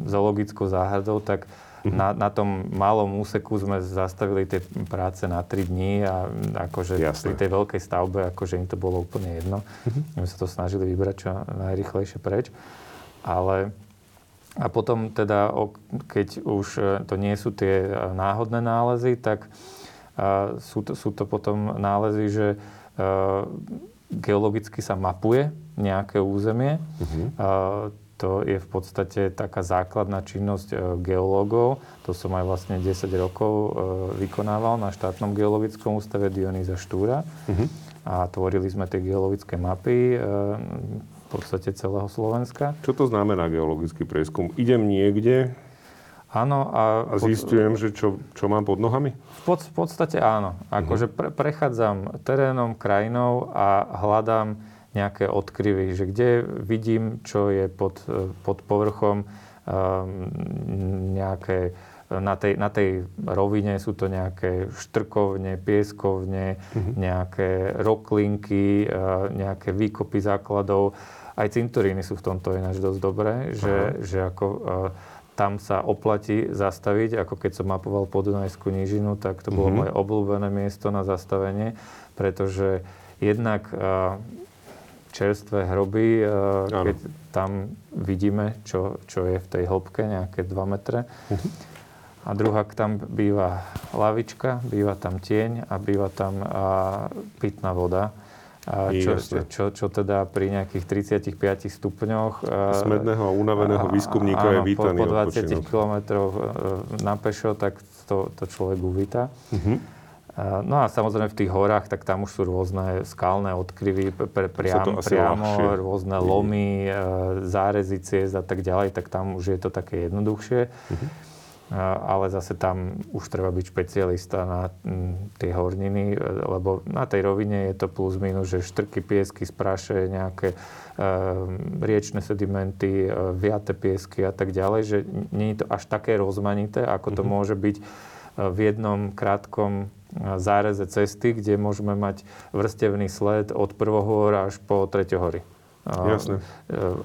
[SPEAKER 2] zoologickou záhradou, tak uh-huh. na, na tom malom úseku sme zastavili tie práce na 3 dní a akože Jasné. pri tej veľkej stavbe akože im to bolo úplne jedno. Uh-huh. My sa to snažili vybrať čo najrychlejšie preč. Ale a potom teda, keď už e, to nie sú tie e, náhodné nálezy, tak e, sú to, sú to potom nálezy, že geologicky sa mapuje nejaké územie. Uh-huh. To je v podstate taká základná činnosť geológov. To som aj vlastne 10 rokov vykonával na štátnom geologickom ústave Dionýza Štúra. Uh-huh. A tvorili sme tie geologické mapy podstate celého Slovenska.
[SPEAKER 1] Čo to znamená geologický prieskum? Idem niekde
[SPEAKER 2] Áno.
[SPEAKER 1] A, a zistujem, pod... že čo, čo mám pod nohami?
[SPEAKER 2] V, pod, v podstate áno. Akože pre, prechádzam terénom, krajinou a hľadám nejaké odkryvy, že kde vidím, čo je pod, pod povrchom um, nejaké na tej, na tej rovine sú to nejaké štrkovne, pieskovne, uh-huh. nejaké roklinky, nejaké výkopy základov aj cintoríny sú v tomto ináč dosť dobré, že, že ako uh, tam sa oplatí zastaviť, ako keď som mapoval podunajskú nížinu, tak to bolo mm-hmm. moje obľúbené miesto na zastavenie, pretože jednak uh, čerstvé hroby, uh, keď tam vidíme, čo, čo je v tej hĺbke, nejaké 2 metre. Mm-hmm. A druhá, tam býva lavička, býva tam tieň a býva tam uh, pitná voda. A čo, čo, čo teda pri nejakých 35 stupňoch...
[SPEAKER 1] Smedného a unaveného výskumníka áno, je vítaný
[SPEAKER 2] po, po 20 km na pešo, tak to, to človek uvíta. Uh-huh. No a samozrejme v tých horách, tak tam už sú rôzne skalné odkryvy pre, priam, priamo, ľahšie. rôzne lomy, uh-huh. zárezy ciest a tak ďalej, tak tam už je to také jednoduchšie. Uh-huh. Ale zase tam už treba byť špecialista na tie horniny, lebo na tej rovine je to plus minus, že štrky, piesky, spraše, nejaké riečne sedimenty, viate piesky a tak ďalej, že nie je to až také rozmanité, ako to mm-hmm. môže byť v jednom krátkom záreze cesty, kde môžeme mať vrstevný sled od prvohôra až po treťohory.
[SPEAKER 1] Jasne.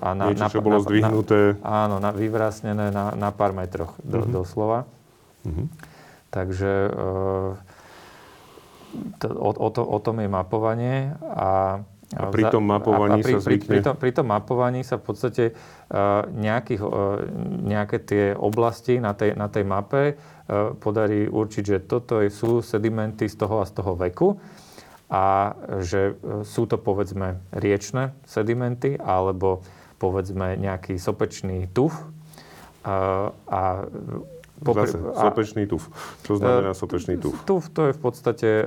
[SPEAKER 1] A na, Niečo, čo bolo na, zdvihnuté.
[SPEAKER 2] Na, áno, na, vyvrásnené na, na pár metroch do, uh-huh. doslova. Uh-huh. Takže to, o, o, to, o tom je mapovanie a
[SPEAKER 1] a pri tom mapovaní a, a pri, sa zvykne...
[SPEAKER 2] Pri, pri, tom, pri tom mapovaní sa v podstate uh, nejakých, uh, nejaké tie oblasti na tej, na tej mape uh, podarí určiť, že toto sú sedimenty z toho a z toho veku a že e, sú to povedzme riečne sedimenty alebo povedzme nejaký sopečný tuf.
[SPEAKER 1] A, a popri, Zase, sopečný tuf. Čo znamená sopečný tuf?
[SPEAKER 2] Tuf to je v podstate, e,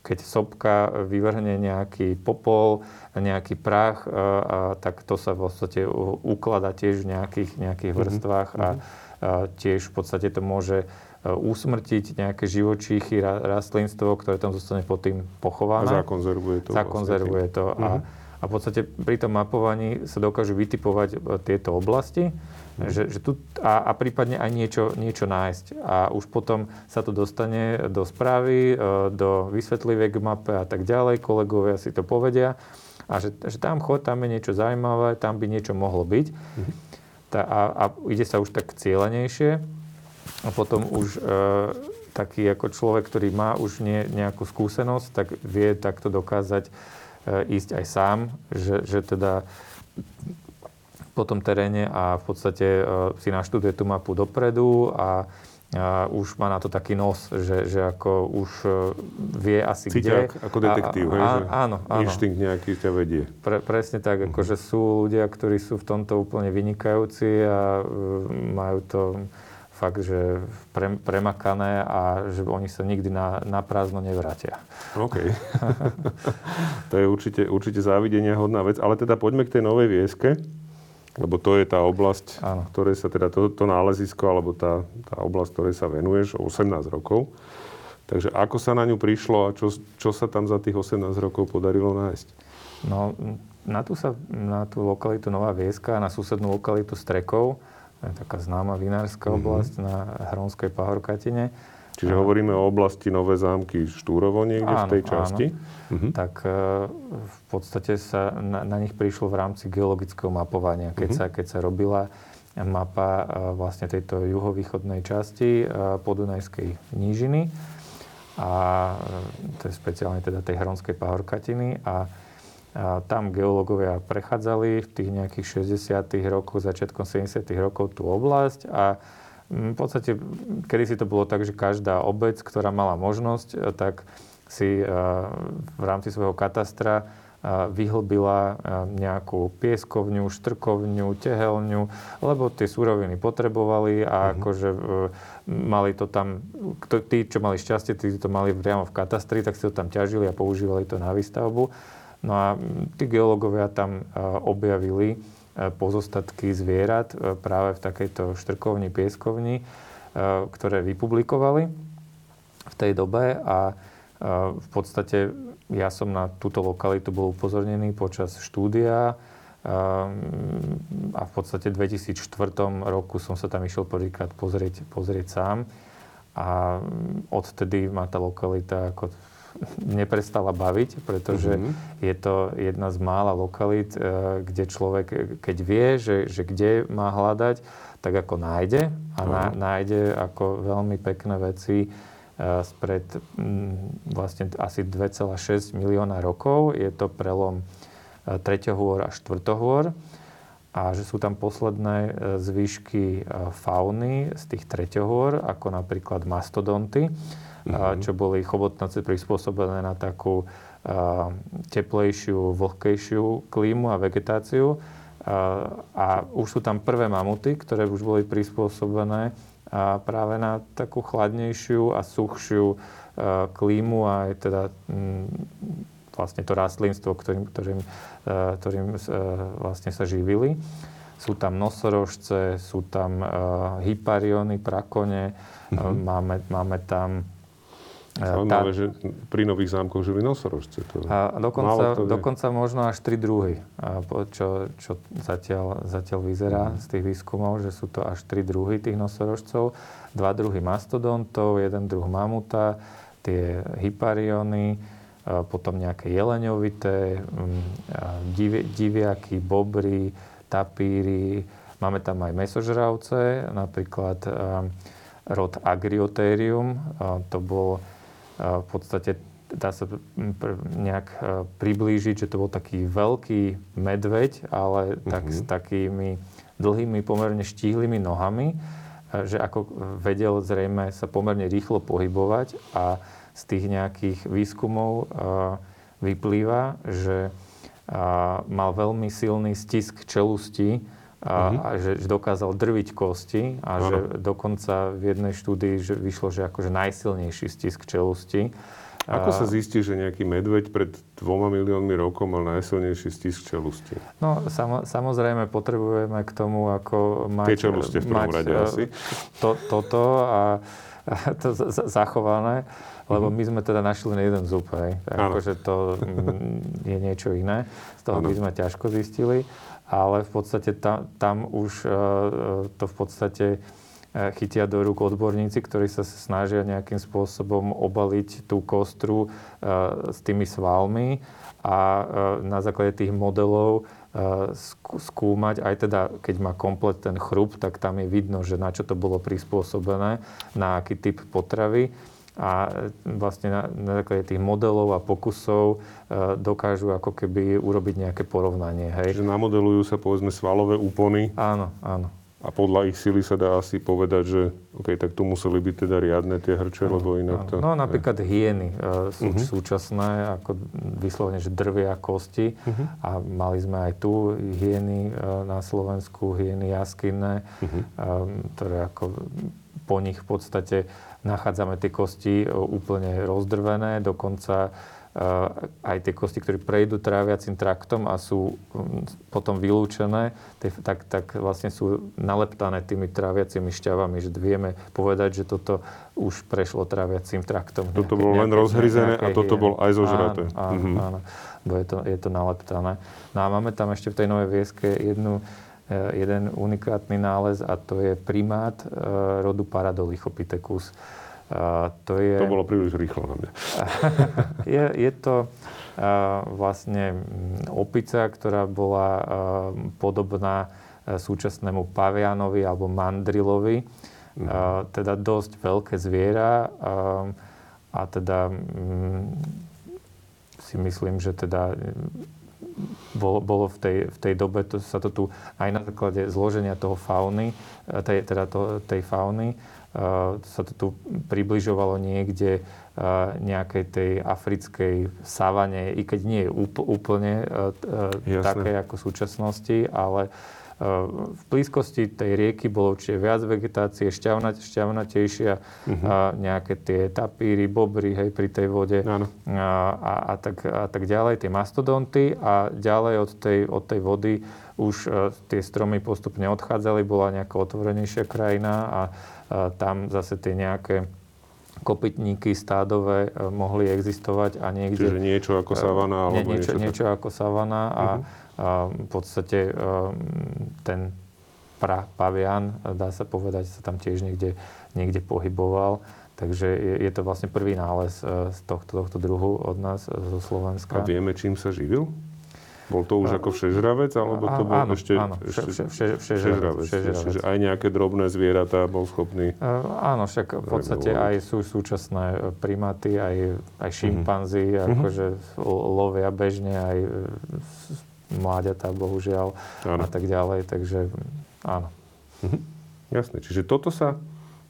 [SPEAKER 2] keď sopka vyvrhne nejaký popol, nejaký prach, e, tak to sa v podstate ukladá tiež v nejakých, nejakých mhm. vrstvách mm-hmm. a tiež v podstate to môže E, usmrtiť nejaké živočíchy, rastlinstvo, ktoré tam zostane pod tým pochované.
[SPEAKER 1] A zakonzervuje to.
[SPEAKER 2] Zakonzervuje vlastne. to. A, uh-huh. a v podstate pri tom mapovaní sa dokážu vytipovať e, tieto oblasti uh-huh. že, že tu, a, a prípadne aj niečo, niečo nájsť. A už potom sa to dostane do správy, e, do vysvetliviek k mape a tak ďalej. Kolegovia si to povedia. A že, že tam chod, tam je niečo zaujímavé, tam by niečo mohlo byť. Uh-huh. Tá, a, a ide sa už tak cieľenejšie. A potom už e, taký ako človek, ktorý má už nie, nejakú skúsenosť, tak vie takto dokázať e, ísť aj sám, že, že teda po tom teréne a v podstate e, si naštuduje tú mapu dopredu a a už má na to taký nos, že, že ako už e, vie asi
[SPEAKER 1] Cíťak,
[SPEAKER 2] kde.
[SPEAKER 1] ako detektív, a, hej,
[SPEAKER 2] a, áno, áno.
[SPEAKER 1] Inštinkt nejaký ťa vedie.
[SPEAKER 2] Pre, presne tak, uh-huh. akože sú ľudia, ktorí sú v tomto úplne vynikajúci a uh, majú to fakt, že pre, premakané a že oni sa nikdy na, na prázdno nevrátia.
[SPEAKER 1] OK. to je určite, určite závidenia hodná vec. Ale teda poďme k tej novej vieske, lebo to je tá oblasť, Áno. ktorej sa teda to, to nálezisko, alebo tá, tá oblasť, ktorej sa venuješ 18 rokov. Takže ako sa na ňu prišlo a čo, čo sa tam za tých 18 rokov podarilo nájsť?
[SPEAKER 2] No, na tú, sa, na tú lokalitu Nová Vieska a na susednú lokalitu Strekov taká známa vinárska mm-hmm. oblasť na Hronskej pahorkatine.
[SPEAKER 1] Čiže a... hovoríme o oblasti Nové zámky Štúrovo niekde áno, v tej časti?
[SPEAKER 2] Áno. Mm-hmm. Tak e, v podstate sa na, na nich prišlo v rámci geologického mapovania. Keď, mm-hmm. sa, keď sa robila mapa e, vlastne tejto juhovýchodnej časti e, podunajskej nížiny a to je speciálne teda tej Hronskej pahorkatiny a a tam geológovia prechádzali v tých nejakých 60. rokoch, začiatkom 70. rokov tú oblasť a mm, v podstate, kedy si to bolo tak, že každá obec, ktorá mala možnosť, e, tak si e, v rámci svojho katastra e, vyhlbila nejakú pieskovňu, štrkovňu, tehelňu, lebo tie súroviny potrebovali a mm-hmm. akože mali to tam, tí, čo mali šťastie, tí to mali priamo v katastri, tak si to tam ťažili a používali to na výstavbu. No a tí geológovia tam e, objavili e, pozostatky zvierat e, práve v takejto štrkovni, pieskovni, ktoré vypublikovali v tej dobe a v podstate ja som na túto lokalitu bol upozornený počas štúdia a v podstate v 2004 roku som sa tam išiel prvýkrát pozrieť, pozrieť sám a odtedy ma tá lokalita ako neprestala baviť, pretože mm-hmm. je to jedna z mála lokalít, e, kde človek, keď vie, že, že kde má hľadať, tak ako nájde a na, nájde ako veľmi pekné veci e, spred vlastne asi 2,6 milióna rokov. Je to prelom 3. E, hôr a 4. hôr a že sú tam posledné zvyšky fauny z tých treťohôr, ako napríklad mastodonty mm-hmm. čo boli chobotnace prispôsobené na takú teplejšiu, vlhkejšiu klímu a vegetáciu. A už sú tam prvé mamuty, ktoré už boli prispôsobené práve na takú chladnejšiu a suchšiu klímu a aj teda vlastne to rastlinstvo, ktorým, ktorým, ktorým vlastne sa živili. sú tam nosorožce, sú tam hypariony, prakone, uh, máme, máme tam
[SPEAKER 1] Zaujímavé, tá... že pri nových zámkoch žili nosorožce.
[SPEAKER 2] To... A dokonca, to dokonca možno až tri druhy, čo, čo zatiaľ, zatiaľ vyzerá mm. z tých výskumov, že sú to až tri druhy tých nosorožcov. Dva druhy mastodontov, jeden druh mamuta, tie hypariony, potom nejaké jeleňovité, mm, diviaky, bobry, tapíry. Máme tam aj mesožravce, napríklad rod Agriotherium. To bol v podstate dá sa nejak priblížiť, že to bol taký veľký medveď, ale tak mm-hmm. s takými dlhými, pomerne štíhlými nohami, že ako vedel zrejme sa pomerne rýchlo pohybovať a z tých nejakých výskumov vyplýva, že mal veľmi silný stisk čelusti, a, mm-hmm. a že, že dokázal drviť kosti a ano. že dokonca v jednej štúdii že vyšlo, že akože najsilnejší stisk čelusti.
[SPEAKER 1] Ako sa zistí, že nejaký medveď pred dvoma miliónmi rokov mal najsilnejší stisk čelusti?
[SPEAKER 2] No, samo, samozrejme potrebujeme k tomu, ako mať...
[SPEAKER 1] Tie čeluste v prvom rade e, asi.
[SPEAKER 2] To, toto a, a to zachované, lebo mm-hmm. my sme teda našli len jeden zub, hej. Akože to mm, je niečo iné. Z toho ano. by sme ťažko zistili ale v podstate tam, tam už e, e, to v podstate e, chytia do rúk odborníci, ktorí sa snažia nejakým spôsobom obaliť tú kostru s tými svalmi a na základe tých modelov skúmať, aj teda keď má komplet ten chrup, tak tam je vidno, že na čo to bolo prispôsobené, na aký typ potravy a vlastne na, na základe tých modelov a pokusov e, dokážu ako keby urobiť nejaké porovnanie. Hej.
[SPEAKER 1] Čiže namodelujú sa povedzme svalové úpony.
[SPEAKER 2] Áno, áno.
[SPEAKER 1] A podľa ich sily sa dá asi povedať, že OK, tak tu museli byť teda riadne tie hrče, no, lebo inak to...
[SPEAKER 2] No napríklad je. hyeny uh, sú uh-huh. súčasné, ako vyslovene, že drvia kosti. Uh-huh. A mali sme aj tu hyeny uh, na Slovensku, hyeny jaskinné, uh-huh. um, ktoré ako po nich v podstate nachádzame tie kosti e, úplne rozdrvené, dokonca e, aj tie kosti, ktoré prejdú tráviacim traktom a sú potom vylúčené, tak, tak vlastne sú naleptané tými tráviacimi šťavami, že vieme povedať, že toto už prešlo tráviacim traktom.
[SPEAKER 1] Toto bolo len rozhryzené a toto bol aj zožraté.
[SPEAKER 2] Áno, áno, mhm. áno, bo je to, je to naleptané. No a máme tam ešte v tej Novej Vieske jednu jeden unikátny nález a to je primát eh, rodu Paradolichopithecus.
[SPEAKER 1] To, je, to bolo príliš rýchlo na mňa.
[SPEAKER 2] je, je to vlastne mm, opica, ktorá bola podobná eh, súčasnému pavianovi alebo mandrilovi. Mm. Teda dosť veľké zviera a teda mm, si myslím, že teda bolo, bolo v, tej, v tej dobe, to, sa to tu aj na základe zloženia toho fauny, e, tej, teda to, tej fauny, uh, sa to tu približovalo niekde uh, nejakej tej africkej savane, i keď nie je úplne uh, také ako v súčasnosti, ale v blízkosti tej rieky bolo určite viac vegetácie, šťavnat, šťavnatejšia, uh-huh. a nejaké tie tapíry, bobry, hej, pri tej vode a, a, a, tak, a tak ďalej, tie mastodonty a ďalej od tej, od tej vody už uh, tie stromy postupne odchádzali, bola nejaká otvorenejšia krajina a, a tam zase tie nejaké kopytníky stádové uh, mohli existovať a niekde...
[SPEAKER 1] Čiže niečo ako savana?
[SPEAKER 2] Alebo niečo, niečo, niečo ako savana a, uh-huh v podstate ten pra pavian, dá sa povedať, sa tam tiež niekde, niekde pohyboval. Takže je, je to vlastne prvý nález e, z tohto, tohto druhu od nás, e, zo Slovenska.
[SPEAKER 1] A vieme, čím sa živil? Bol to už ako všežravec, alebo to bol
[SPEAKER 2] áno,
[SPEAKER 1] ešte,
[SPEAKER 2] áno,
[SPEAKER 1] ešte
[SPEAKER 2] vše, vše, všežravec?
[SPEAKER 1] všežravec. Čiže aj nejaké drobné zvieratá bol schopný...
[SPEAKER 2] Uh, áno, však v podstate aj sú súčasné primáty, aj, aj šimpanzi, uh-huh. akože lovia bežne, aj mláďatá, bohužiaľ, áno. a tak ďalej. Takže áno.
[SPEAKER 1] Mhm. Jasné. Čiže toto sa,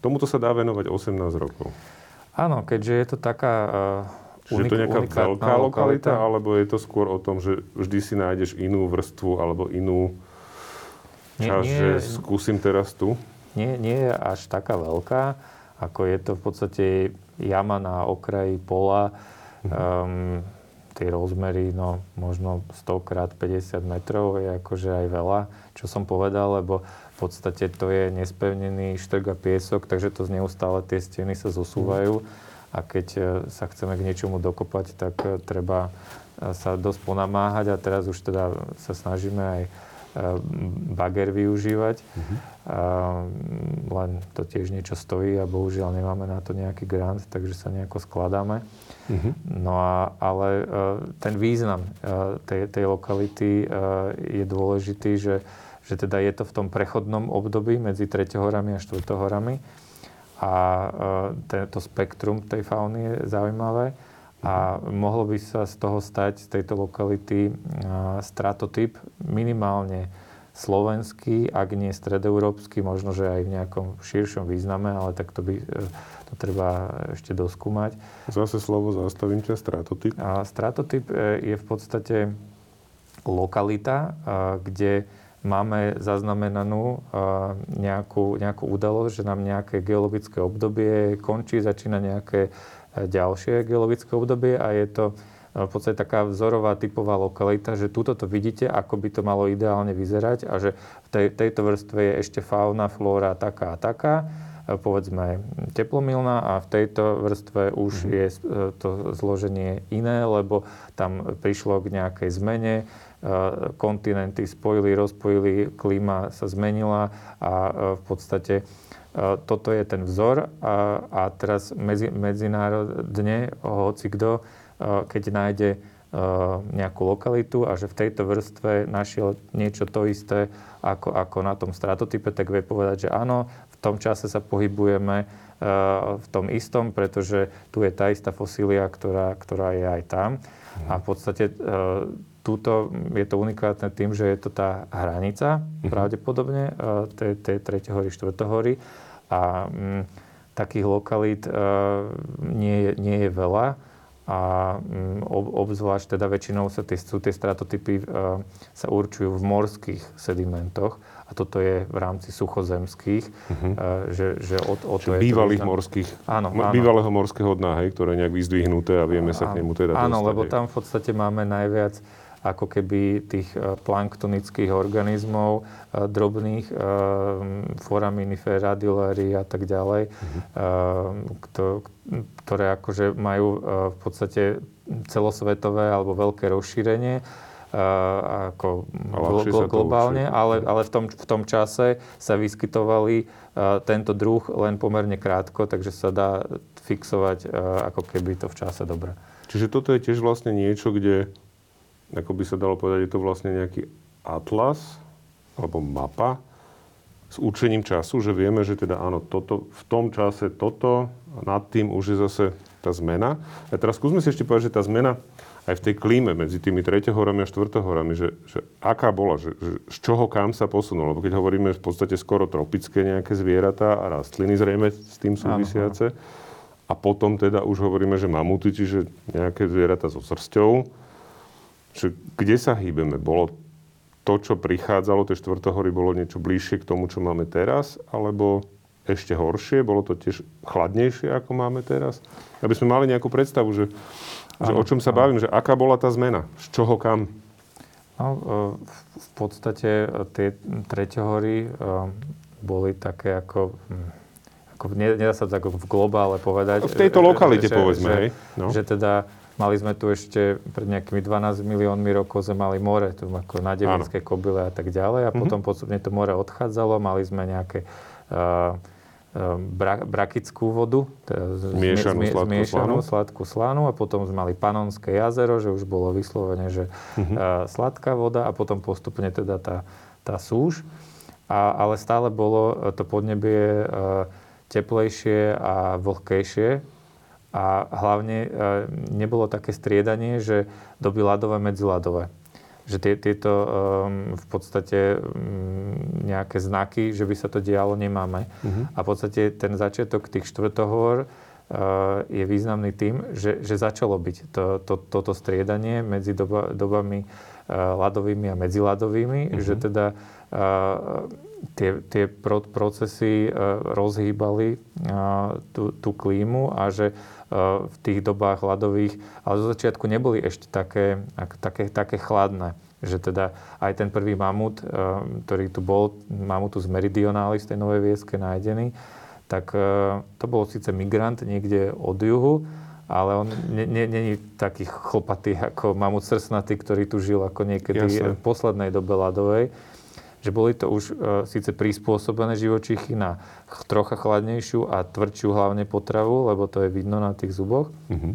[SPEAKER 1] tomuto sa dá venovať 18 rokov.
[SPEAKER 2] Áno, keďže je to taká uh,
[SPEAKER 1] Čiže unik- to je nejaká veľká lokalita, lokalita, alebo je to skôr o tom, že vždy si nájdeš inú vrstvu alebo inú časť, nie, nie, že skúsim teraz tu?
[SPEAKER 2] Nie, nie je až taká veľká, ako je to v podstate jama na okraji pola. Um, tie rozmery, no možno 100 krát 50 metrov je akože aj veľa, čo som povedal, lebo v podstate to je nespevnený štrk a piesok, takže to neustále tie steny sa zosúvajú a keď e, sa chceme k niečomu dokopať, tak e, treba e, sa dosť ponamáhať a teraz už teda sa snažíme aj bager využívať. A, len to tiež niečo stojí a bohužiaľ nemáme na to nejaký grant, takže sa nejako skladáme. Uh-huh. No a, ale uh, ten význam uh, tej, tej lokality uh, je dôležitý, že, že teda je to v tom prechodnom období medzi Treťohorami a Štvrtohorami a to spektrum tej fauny je zaujímavé a mohlo by sa z toho stať, z tejto lokality, stratotyp minimálne slovenský, ak nie stredoeurópsky, možno, že aj v nejakom širšom význame, ale tak to by e, to treba ešte doskúmať.
[SPEAKER 1] Zase slovo zastavím ťa, stratotyp.
[SPEAKER 2] A stratotyp e, je v podstate lokalita, kde máme zaznamenanú nejakú, nejakú udalosť, že nám nejaké geologické obdobie končí, začína nejaké e, ďalšie geologické obdobie a je to e, v podstate taká vzorová typová lokalita, že túto to vidíte, ako by to malo ideálne vyzerať a že v tej, tejto vrstve je ešte fauna, flóra taká a taká, e, povedzme teplomilná a v tejto vrstve už mm-hmm. je to zloženie iné, lebo tam prišlo k nejakej zmene, kontinenty spojili, rozpojili, klíma sa zmenila a v podstate toto je ten vzor a, a teraz medzi, medzinárodne hoci kto, keď nájde nejakú lokalitu a že v tejto vrstve našiel niečo to isté ako, ako na tom stratotype, tak vie povedať, že áno, v tom čase sa pohybujeme v tom istom, pretože tu je tá istá fosília, ktorá, ktorá je aj tam. A v podstate Túto je to unikátne tým, že je to tá hranica uh-huh. pravdepodobne tej, tej 3. hory, 4. hory a m, mm, takých lokalít uh, nie, nie je veľa a mm, ob, obzvlášť teda väčšinou sa tie, sú tie stratotypy uh, sa určujú v morských sedimentoch a toto je v rámci suchozemských, uh-huh. uh, že, že o, o
[SPEAKER 1] to je bývalých to morských, áno, áno. bývalého morského dna, hej, ktoré je nejak vyzdvihnuté a vieme sa k nemu teda
[SPEAKER 2] Áno, dostať, lebo tam v podstate máme najviac ako keby tých e, planktonických organizmov, e, drobných, e, foraminifer, radiolary a tak ďalej, mm-hmm. ktoré akože majú v podstate celosvetové alebo veľké rozšírenie ako glo- globálne, ale, ale v, tom, v tom čase sa vyskytovali tento druh len pomerne krátko, takže sa dá fixovať ako keby to v čase dobre.
[SPEAKER 1] Čiže toto je tiež vlastne niečo, kde ako by sa dalo povedať, je to vlastne nejaký atlas alebo mapa s určením času, že vieme, že teda áno, toto, v tom čase toto, a nad tým už je zase tá zmena. A teraz skúsme si ešte povedať, že tá zmena aj v tej klíme medzi tými horami a horami, že, že aká bola, že, že z čoho kam sa posunulo. Lebo keď hovoríme v podstate skoro tropické nejaké zvieratá a rastliny zrejme s tým súvisiace. Áno, áno. A potom teda už hovoríme, že mamuty, čiže nejaké zvieratá so srsťou že kde sa hýbeme? Bolo to, čo prichádzalo, tie štvrtohory, bolo niečo bližšie k tomu, čo máme teraz, alebo ešte horšie? Bolo to tiež chladnejšie, ako máme teraz? Aby sme mali nejakú predstavu, že, že o čom sa bavím, že aká bola tá zmena? Z čoho kam?
[SPEAKER 2] No, e, v podstate e, tie treťohory e, boli také ako hm, ako, nedá sa to ako v globále povedať.
[SPEAKER 1] V tejto lokalite, že, povedzme,
[SPEAKER 2] že,
[SPEAKER 1] hej.
[SPEAKER 2] No. Že teda Mali sme tu ešte pred nejakými 12 miliónmi rokov sme mali more, tu ako na Devinské kobyle a tak ďalej. A mm-hmm. potom postupne to more odchádzalo, mali sme nejaké uh, bra, brakickú vodu,
[SPEAKER 1] teda miešanú, zmi, sladkú,
[SPEAKER 2] zmiešanú slánu. sladkú slánu a potom sme mali Panonské jazero, že už bolo vyslovene, že mm-hmm. uh, sladká voda a potom postupne teda tá, tá súž. A, ale stále bolo to podnebie teplejšie a vlhkejšie, a hlavne e, nebolo také striedanie, že doby ľadové, medziľadové. Že tie, tieto um, v podstate um, nejaké znaky, že by sa to dialo, nemáme. Uh-huh. A v podstate ten začiatok tých štvrtohor je významný tým, že, že začalo byť to, to, toto striedanie medzi doba, dobami ľadovými a medziladovými, uh-huh. že teda tie, tie procesy rozhýbali tú, tú klímu a že v tých dobách ľadových, ale zo začiatku neboli ešte také, také, také chladné. Že teda aj ten prvý mamut, eh, ktorý tu bol, mamutus meridionalis, tej Novej Vieske nájdený, tak eh, to bol síce migrant niekde od juhu, ale on není taký chlpatý ako mamut srsnatý, ktorý tu žil ako niekedy Jasne. v poslednej dobe ľadovej že boli to už e, síce prispôsobené živočichy na ch- trocha chladnejšiu a tvrdšiu hlavne potravu, lebo to je vidno na tých zuboch. Mm-hmm.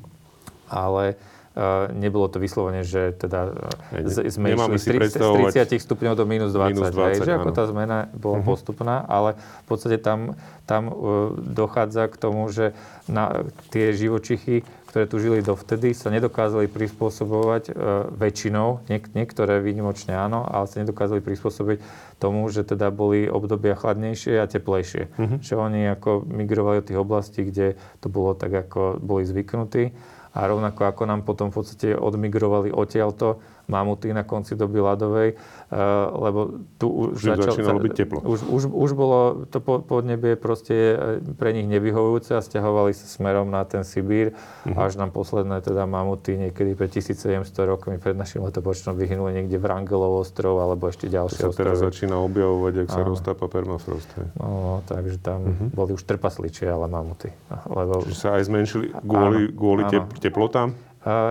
[SPEAKER 2] Ale Uh, nebolo to vyslovene, že teda z, sme išli z 30, z 30 stupňov do minus 20. Minus 20 hej, že ako tá zmena bola uh-huh. postupná, ale v podstate tam, tam uh, dochádza k tomu, že na, tie živočichy ktoré tu žili dovtedy, sa nedokázali prispôsobovať e, väčšinou, niek- niektoré výnimočne áno, ale sa nedokázali prispôsobiť tomu, že teda boli obdobia chladnejšie a teplejšie. Mm-hmm. Že oni ako migrovali od tých oblastí, kde to bolo tak, ako boli zvyknutí. A rovnako ako nám potom v podstate odmigrovali odtiaľto mamuty na konci doby ľadovej, eh, lebo tu už,
[SPEAKER 1] už začal, začínalo byť teplo.
[SPEAKER 2] Už, už, už bolo to podnebie proste eh, pre nich nevyhovujúce a stiahovali sa smerom na ten Sibír, uh-huh. až nám posledné teda mamuty niekedy pred 1700 rokmi pred našim letopočtom vyhynuli niekde v Rangelov ostrov alebo ešte ďalšie
[SPEAKER 1] ostrovy. To sa teraz začína objavovať, ak sa roztápa permafrost.
[SPEAKER 2] No, takže tam uh-huh. boli už trpasličie, ale mamuty.
[SPEAKER 1] Lebo... Čiže sa aj zmenšili kvôli, áno, kvôli áno. teplotám?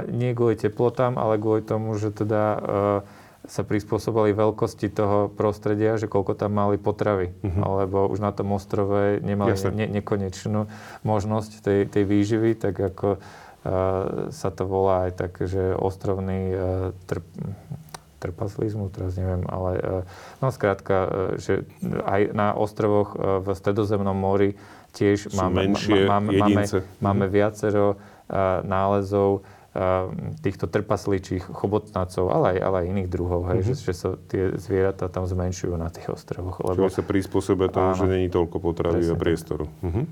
[SPEAKER 2] Nie kvôli teplotám, ale kvôli tomu, že teda e, sa prispôsobili veľkosti toho prostredia, že koľko tam mali potravy. Uh-huh. Lebo už na tom ostrove nemali ne, nekonečnú možnosť tej, tej výživy, tak ako uh, sa to volá aj tak, že ostrovný uh, trp, trpaslizmu, teraz neviem, ale uh, no skrátka, uh, že aj na ostrovoch uh, v Stredozemnom mori tiež máme,
[SPEAKER 1] menšie
[SPEAKER 2] máme, máme, máme viacero uh, nálezov týchto trpasličích chobotnacov, ale aj, ale aj iných druhov, hej, mm-hmm. že, že sa tie zvieratá tam zmenšujú na tých ostrovoch.
[SPEAKER 1] Lebo sa prispôsobia tomu, áno, že není toľko potravy a priestoru. Mm-hmm.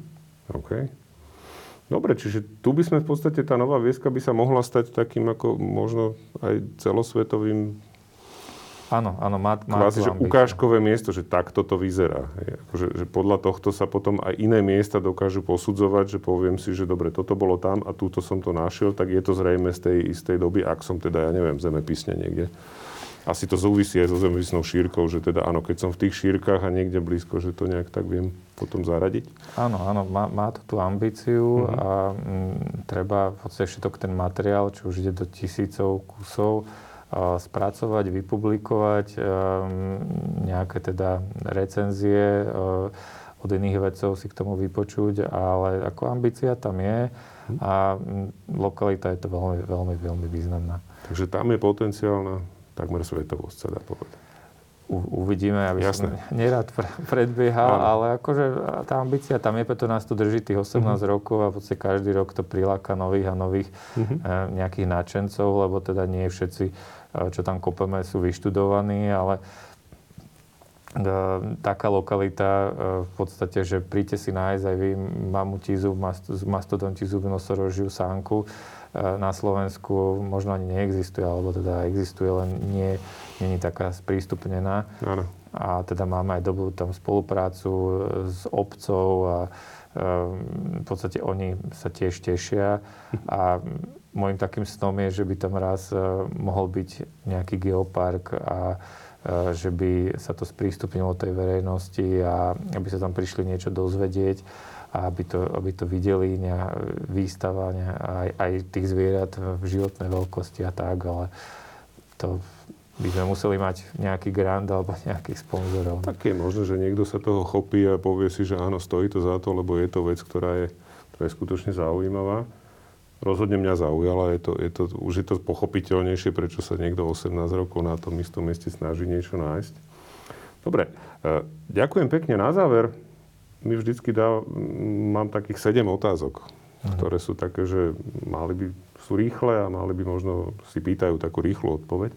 [SPEAKER 1] OK. Dobre, čiže tu by sme v podstate, tá nová vieska by sa mohla stať takým ako možno aj celosvetovým
[SPEAKER 2] Áno, áno, má, má
[SPEAKER 1] Kvázi, že ukážkové miesto, že takto to vyzerá. Akože, že podľa tohto sa potom aj iné miesta dokážu posudzovať, že poviem si, že dobre, toto bolo tam a túto som to našiel, tak je to zrejme z tej istej doby, ak som teda, ja neviem, zemepisne niekde. Asi to súvisí aj so zemepisnou šírkou, že teda áno, keď som v tých šírkach a niekde blízko, že to nejak tak viem potom zaradiť.
[SPEAKER 2] Áno, áno, má, má to tú ambíciu mm-hmm. a m, mm, treba v podstate všetok ten materiál, čo už ide do tisícov kusov, spracovať, vypublikovať ehm, nejaké teda recenzie eh, od iných vedcov si k tomu vypočuť, ale ako ambícia tam je a mm, lokalita je to veľmi, veľmi, veľmi významná.
[SPEAKER 1] Takže tam je potenciálna takmer svetovosť, sa dá povedať.
[SPEAKER 2] U, uvidíme, aby Jasné. som nerad predbiehal, Áno. ale akože tá ambícia tam je, preto nás tu drží tých 18 uh-huh. Mhm. rokov a v podstate každý rok to priláka nových a nových uh-huh. nejakých nadšencov, lebo teda nie všetci čo tam kopeme, sú vyštudovaní, ale e, taká lokalita e, v podstate, že príďte si nájsť aj vy mamutízu, mastodontízu, nosorožiu, sánku e, na Slovensku možno ani neexistuje, alebo teda existuje, len nie, nie je taká sprístupnená. Áno. A teda máme aj dobrú tam spoluprácu s obcov a v podstate oni sa tiež tešia a Mojím takým snom je, že by tam raz e, mohol byť nejaký geopark a e, že by sa to sprístupnilo tej verejnosti a aby sa tam prišli niečo dozvedieť a aby to, aby to videli nejak, výstava aj, aj tých zvierat v životnej veľkosti a tak, ale to by sme museli mať nejaký grant alebo nejakých sponzorov.
[SPEAKER 1] Tak je možno, že niekto sa toho chopí a povie si, že áno, stojí to za to, lebo je to vec, ktorá je, ktorá je skutočne zaujímavá rozhodne mňa zaujala. Je to, je to, už je to pochopiteľnejšie, prečo sa niekto 18 rokov na tom istom mieste snaží niečo nájsť. Dobre, e, ďakujem pekne. Na záver my vždycky dá, mám takých 7 otázok, uh-huh. ktoré sú také, že mali by, sú rýchle a mali by možno si pýtajú takú rýchlu odpoveď.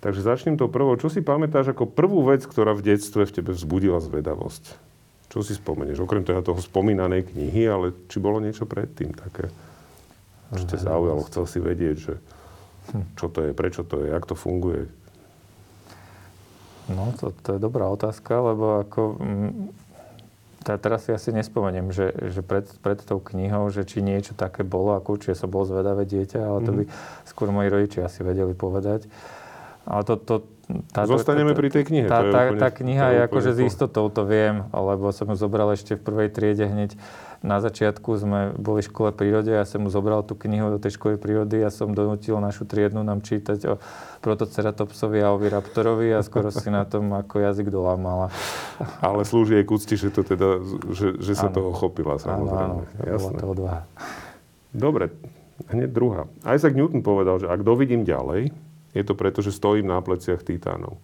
[SPEAKER 1] Takže začnem to prvou. Čo si pamätáš ako prvú vec, ktorá v detstve v tebe vzbudila zvedavosť? Čo si spomenieš? Okrem teda toho spomínanej knihy, ale či bolo niečo predtým také? Čo ťa zaujalo? Chcel si vedieť, že hm. čo to je, prečo to je, jak to funguje?
[SPEAKER 2] No, to, to je dobrá otázka, lebo ako... Mm, teraz si asi nespomeniem, že, že pred, pred tou knihou, že či niečo také bolo, ako určite som bol zvedavé dieťa, ale to by mm-hmm. skôr moji rodičia asi vedeli povedať. Ale to, to,
[SPEAKER 1] tá, Zostaneme tá, pri tej knihe.
[SPEAKER 2] Tá, tá, úplne, tá kniha je akože s istotou, to viem, lebo som ju zobral ešte v prvej triede hneď na začiatku sme boli v škole prírode, ja som mu zobral tú knihu do tej školy prírody a som donútil našu triednu nám čítať o protoceratopsovi a oviraptorovi a skoro si na tom ako jazyk dolámala.
[SPEAKER 1] Ale slúži aj k úcti, že, to teda, že, že sa toho chopila, samozrejme.
[SPEAKER 2] Áno, áno, Jasné. to odvaha.
[SPEAKER 1] Dobre, hneď druhá. Isaac Newton povedal, že ak dovidím ďalej, je to preto, že stojím na pleciach titánov.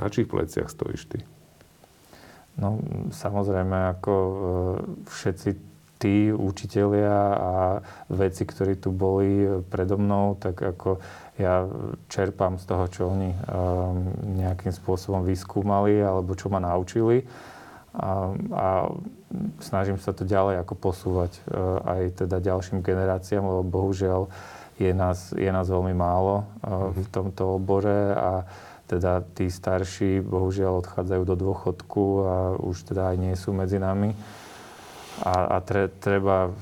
[SPEAKER 1] Na čích pleciach stojíš ty?
[SPEAKER 2] No, samozrejme, ako e, všetci tí učitelia a veci, ktorí tu boli predo mnou, tak ako ja čerpám z toho, čo oni um, nejakým spôsobom vyskúmali alebo čo ma naučili. A, a snažím sa to ďalej ako posúvať uh, aj teda ďalším generáciám, lebo bohužiaľ je nás, je nás veľmi málo uh, v mhm. tomto obore a teda tí starší bohužiaľ odchádzajú do dôchodku a už teda aj nie sú medzi nami a, a tre, treba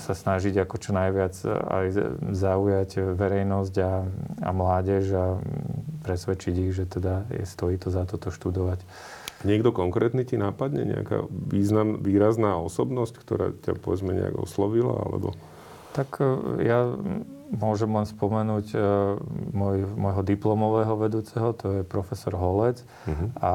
[SPEAKER 2] sa snažiť ako čo najviac aj zaujať verejnosť a, a mládež a presvedčiť ich, že teda je, stojí to za toto študovať.
[SPEAKER 1] Niekto konkrétny ti nápadne? Nejaká význam, výrazná osobnosť, ktorá ťa povedzme nejak oslovila? Alebo...
[SPEAKER 2] Tak e, ja môžem len spomenúť uh, môj, môjho diplomového vedúceho, to je profesor Holec. Uh-huh. A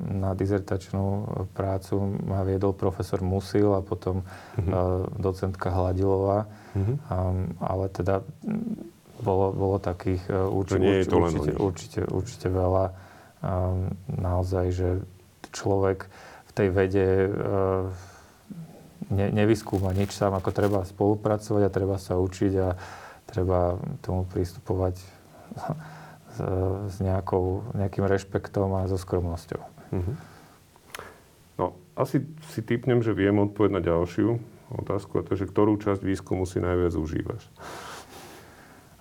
[SPEAKER 2] na dizertačnú prácu ma viedol profesor Musil a potom uh-huh. uh, docentka Hladilová. Uh-huh. Um, ale teda bolo, bolo takých uh, urči, urči, určite, určite, určite veľa. Um, naozaj, že človek v tej vede uh, ne, nevyskúma nič sám, ako treba spolupracovať a treba sa učiť a treba tomu pristupovať s, s nejakou, nejakým rešpektom a so skromnosťou. Mm-hmm.
[SPEAKER 1] No, asi si typnem, že viem odpovedať na ďalšiu otázku, a to je, že ktorú časť výskumu si najviac užívaš?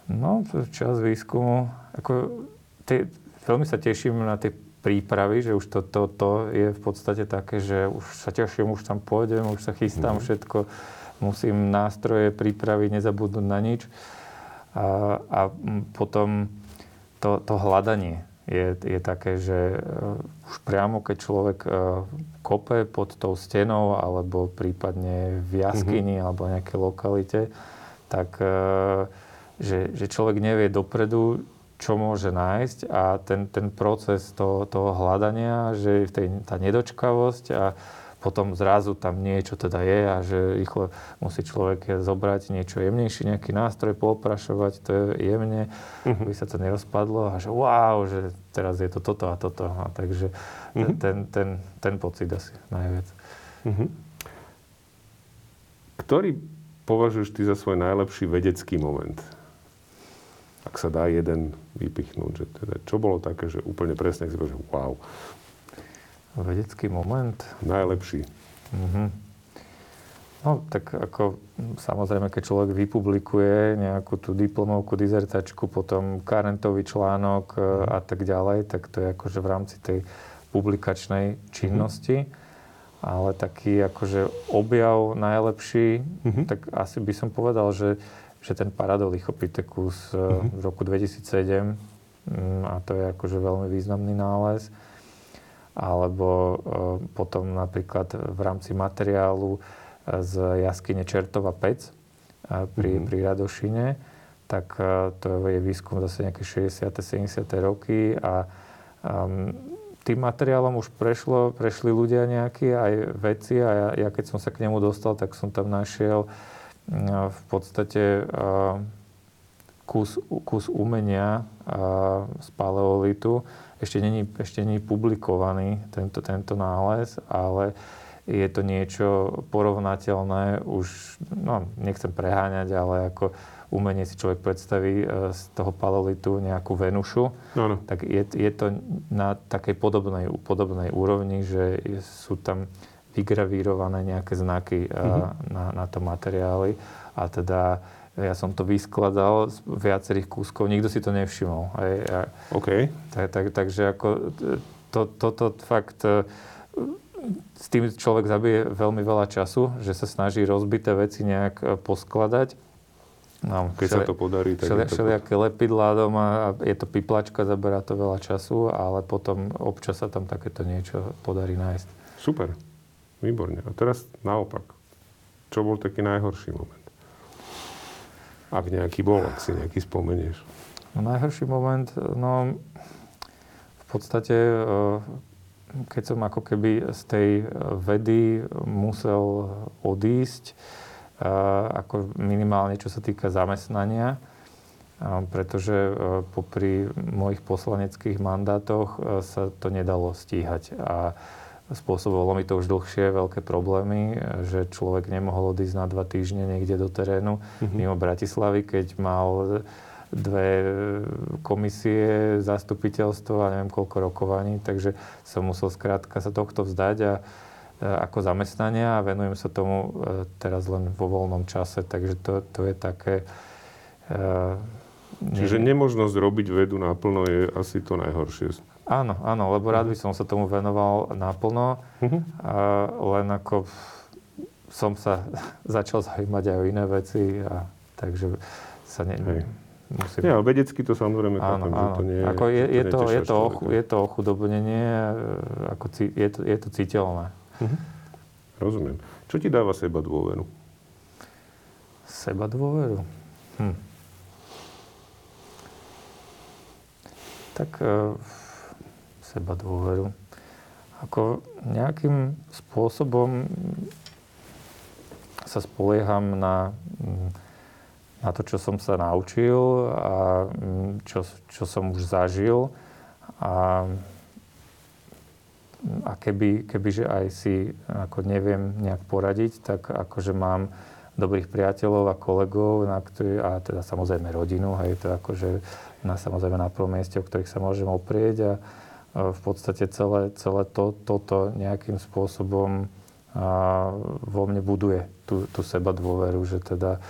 [SPEAKER 2] No, časť výskumu, ako, tie, veľmi sa teším na tie prípravy, že už toto to, to je v podstate také, že už sa teším, už tam pôjdem, už sa chystám mm-hmm. všetko, musím nástroje pripraviť, nezabudnúť na nič. A, a potom to, to hľadanie je, je také, že uh, už priamo keď človek uh, kope pod tou stenou alebo prípadne v jaskyni mm-hmm. alebo nejakej lokalite, tak uh, že, že človek nevie dopredu, čo môže nájsť a ten, ten proces toho, toho hľadania, že je tá nedočkavosť a potom zrazu tam niečo teda je a že rýchlo musí človek zobrať niečo jemnejšie, nejaký nástroj, pooprašovať to je jemne, uh-huh. aby sa to nerozpadlo a že wow, že teraz je to toto a toto. A takže uh-huh. ten, ten, ten pocit asi najviac. Uh-huh.
[SPEAKER 1] Ktorý považuješ ty za svoj najlepší vedecký moment? Ak sa dá jeden vypichnúť, že teda, čo bolo také, že úplne presne, si že wow,
[SPEAKER 2] Vedecký moment?
[SPEAKER 1] Najlepší. Mm-hmm.
[SPEAKER 2] No, tak ako samozrejme, keď človek vypublikuje nejakú tú diplomovku, dizertačku, potom karentový článok mm. a tak ďalej, tak to je akože v rámci tej publikačnej činnosti. Mm. Ale taký akože objav najlepší, mm-hmm. tak asi by som povedal, že, že ten Paradolichopithecus mm-hmm. v roku 2007, mm, a to je akože veľmi významný nález, alebo e, potom napríklad v rámci materiálu e, z jaskyne Čertova Pec e, pri, mm-hmm. pri Radošine, tak to je výskum zase nejaké 60. 70. roky a um, tým materiálom už prešlo, prešli ľudia nejakí, aj veci a ja, ja keď som sa k nemu dostal, tak som tam našiel uh, v podstate uh, kus, kus umenia uh, z paleolitu, ešte není, ešte není publikovaný tento, tento nález, ale je to niečo porovnateľné už, no nechcem preháňať, ale ako umenie si človek predstaví e, z toho palolitu nejakú Venušu, no, no. tak je, je to na takej podobnej, podobnej úrovni, že sú tam vygravírované nejaké znaky mm-hmm. na, na to materiály. A teda ja som to vyskladal z viacerých kúskov, nikto si to nevšimol. Hej. A,
[SPEAKER 1] OK.
[SPEAKER 2] Tak, tak, takže ako to, toto fakt s tým človek zabije veľmi veľa času, že sa snaží rozbité veci nejak poskladať
[SPEAKER 1] No, Keď všeli, sa to podarí, tak
[SPEAKER 2] všeli, je to... Všelijaké lepidlá doma, a je to piplačka, zaberá to veľa času, ale potom občas sa tam takéto niečo podarí nájsť.
[SPEAKER 1] Super, výborne. A teraz naopak. Čo bol taký najhorší moment? Ak nejaký bol, ak si nejaký spomenieš.
[SPEAKER 2] No, najhorší moment, no v podstate, eh, keď som ako keby z tej vedy musel odísť, ako minimálne čo sa týka zamestnania, pretože e, popri mojich poslaneckých mandátoch e, sa to nedalo stíhať. A spôsobovalo mi to už dlhšie veľké problémy, že človek nemohol odísť na dva týždne niekde do terénu mm-hmm. mimo Bratislavy, keď mal dve komisie, zastupiteľstvo a neviem koľko rokovaní, takže som musel skrátka sa tohto vzdať a E, ako zamestnania a venujem sa tomu e, teraz len vo voľnom čase, takže to, to je také...
[SPEAKER 1] Uh, Čiže nemožnosť robiť vedu naplno je asi to najhoršie.
[SPEAKER 2] Áno, áno, lebo rád by som sa tomu venoval naplno, uh-huh. a len ako som sa začal zaujímať aj o iné veci a takže sa ne, Hej.
[SPEAKER 1] musím... Nie, ale vedecky to samozrejme áno,
[SPEAKER 2] áno. že to nie ako je, je, to, je, to, je to ochudobnenie, ako je, to, je to citeľné.
[SPEAKER 1] Mhm. Rozumiem. Čo ti dáva seba dôveru?
[SPEAKER 2] Seba dôveru? Hm. Tak e, seba dôveru. Ako nejakým spôsobom sa spolieham na, na to, čo som sa naučil a čo, čo som už zažil. A a keby, kebyže aj si ako neviem nejak poradiť, tak akože mám dobrých priateľov a kolegov, na ktorý, a teda samozrejme rodinu, hej, to akože na, samozrejme na prvom mieste, o ktorých sa môžem oprieť a, v podstate celé, celé to, toto nejakým spôsobom vo mne buduje tú, tú seba dôveru, že teda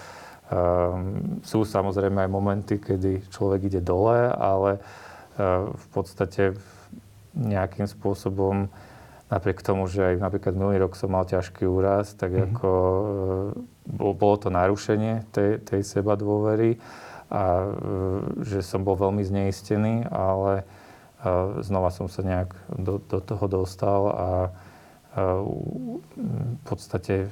[SPEAKER 2] um, sú samozrejme aj momenty, kedy človek ide dole, ale uh, v podstate nejakým spôsobom, napriek tomu, že aj napríklad minulý rok som mal ťažký úraz, tak mm-hmm. ako e, bolo to narušenie tej, tej seba dôvery a e, že som bol veľmi zneistený, ale znova som sa nejak do, do toho dostal a v podstate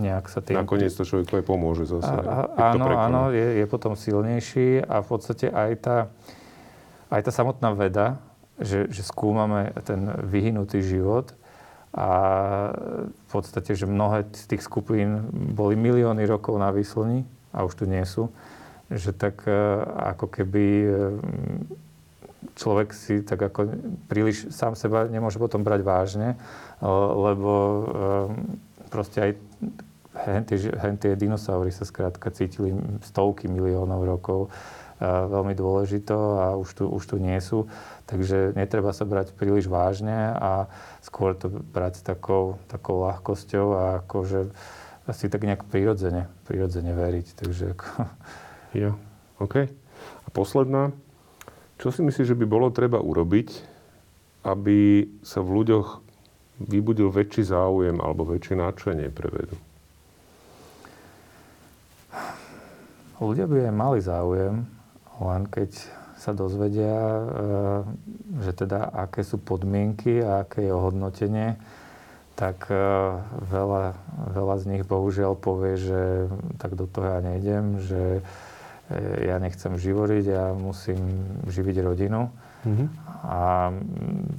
[SPEAKER 2] nejak sa tým...
[SPEAKER 1] Nakoniec to človeku aj pomôže zase. A,
[SPEAKER 2] a, áno, áno, je, je potom silnejší a v podstate aj tá, aj tá samotná veda že, že skúmame ten vyhynutý život a v podstate, že mnohé z tých skupín boli milióny rokov na výslni a už tu nie sú, že tak e, ako keby e, človek si tak ako príliš sám seba nemôže potom brať vážne, e, lebo proste aj hentie dinosaury sa skrátka cítili stovky miliónov rokov veľmi dôležito a už tu, už tu nie sú. Takže netreba sa brať príliš vážne a skôr to brať takou, takou ľahkosťou a akože asi tak nejak prirodzene, prirodzene veriť. Takže ako...
[SPEAKER 1] Jo, OK. A posledná. Čo si myslíš, že by bolo treba urobiť, aby sa v ľuďoch vybudil väčší záujem alebo väčšie náčenie pre vedu?
[SPEAKER 2] Ľudia by aj mali záujem, len keď sa dozvedia, e, že teda aké sú podmienky a aké je ohodnotenie, tak e, veľa, veľa z nich bohužiaľ povie, že tak do toho ja nejdem, že ja nechcem živoriť, ja musím živiť rodinu. Mm-hmm. A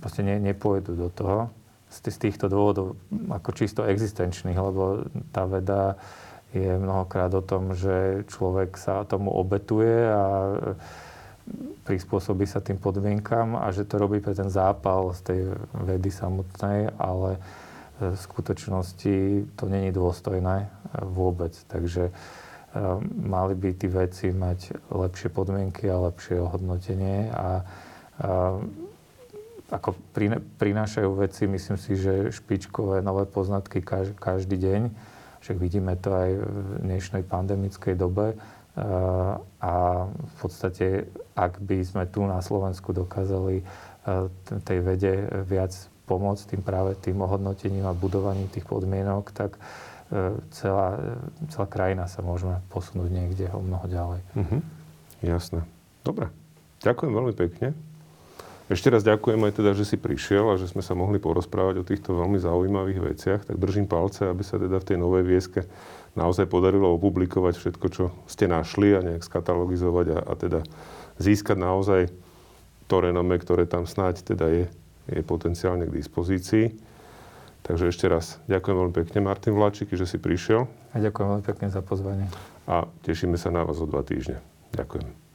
[SPEAKER 2] proste ne, nepôjdu do toho z, z týchto dôvodov, ako čisto existenčných, lebo tá veda je mnohokrát o tom, že človek sa tomu obetuje a prispôsobí sa tým podmienkam a že to robí pre ten zápal z tej vedy samotnej, ale v skutočnosti to není dôstojné vôbec. Takže e, mali by tí veci mať lepšie podmienky a lepšie ohodnotenie a, a ako prinášajú veci, myslím si, že špičkové nové poznatky každý deň. Však vidíme to aj v dnešnej pandemickej dobe. A v podstate, ak by sme tu na Slovensku dokázali tej vede viac pomôcť tým práve tým ohodnotením a budovaním tých podmienok, tak celá, celá krajina sa môžeme posunúť niekde o mnoho ďalej.
[SPEAKER 1] Mhm. Jasné. Dobre. Ďakujem veľmi pekne. Ešte raz ďakujem aj teda, že si prišiel a že sme sa mohli porozprávať o týchto veľmi zaujímavých veciach. Tak držím palce, aby sa teda v tej novej vieske naozaj podarilo opublikovať všetko, čo ste našli a nejak skatalogizovať a, a teda získať naozaj to renome, ktoré tam snáď teda je, je potenciálne k dispozícii. Takže ešte raz ďakujem veľmi pekne, Martin Vláčiky, že si prišiel.
[SPEAKER 2] A ďakujem veľmi pekne za pozvanie.
[SPEAKER 1] A tešíme sa na vás o dva týždne. Ďakujem.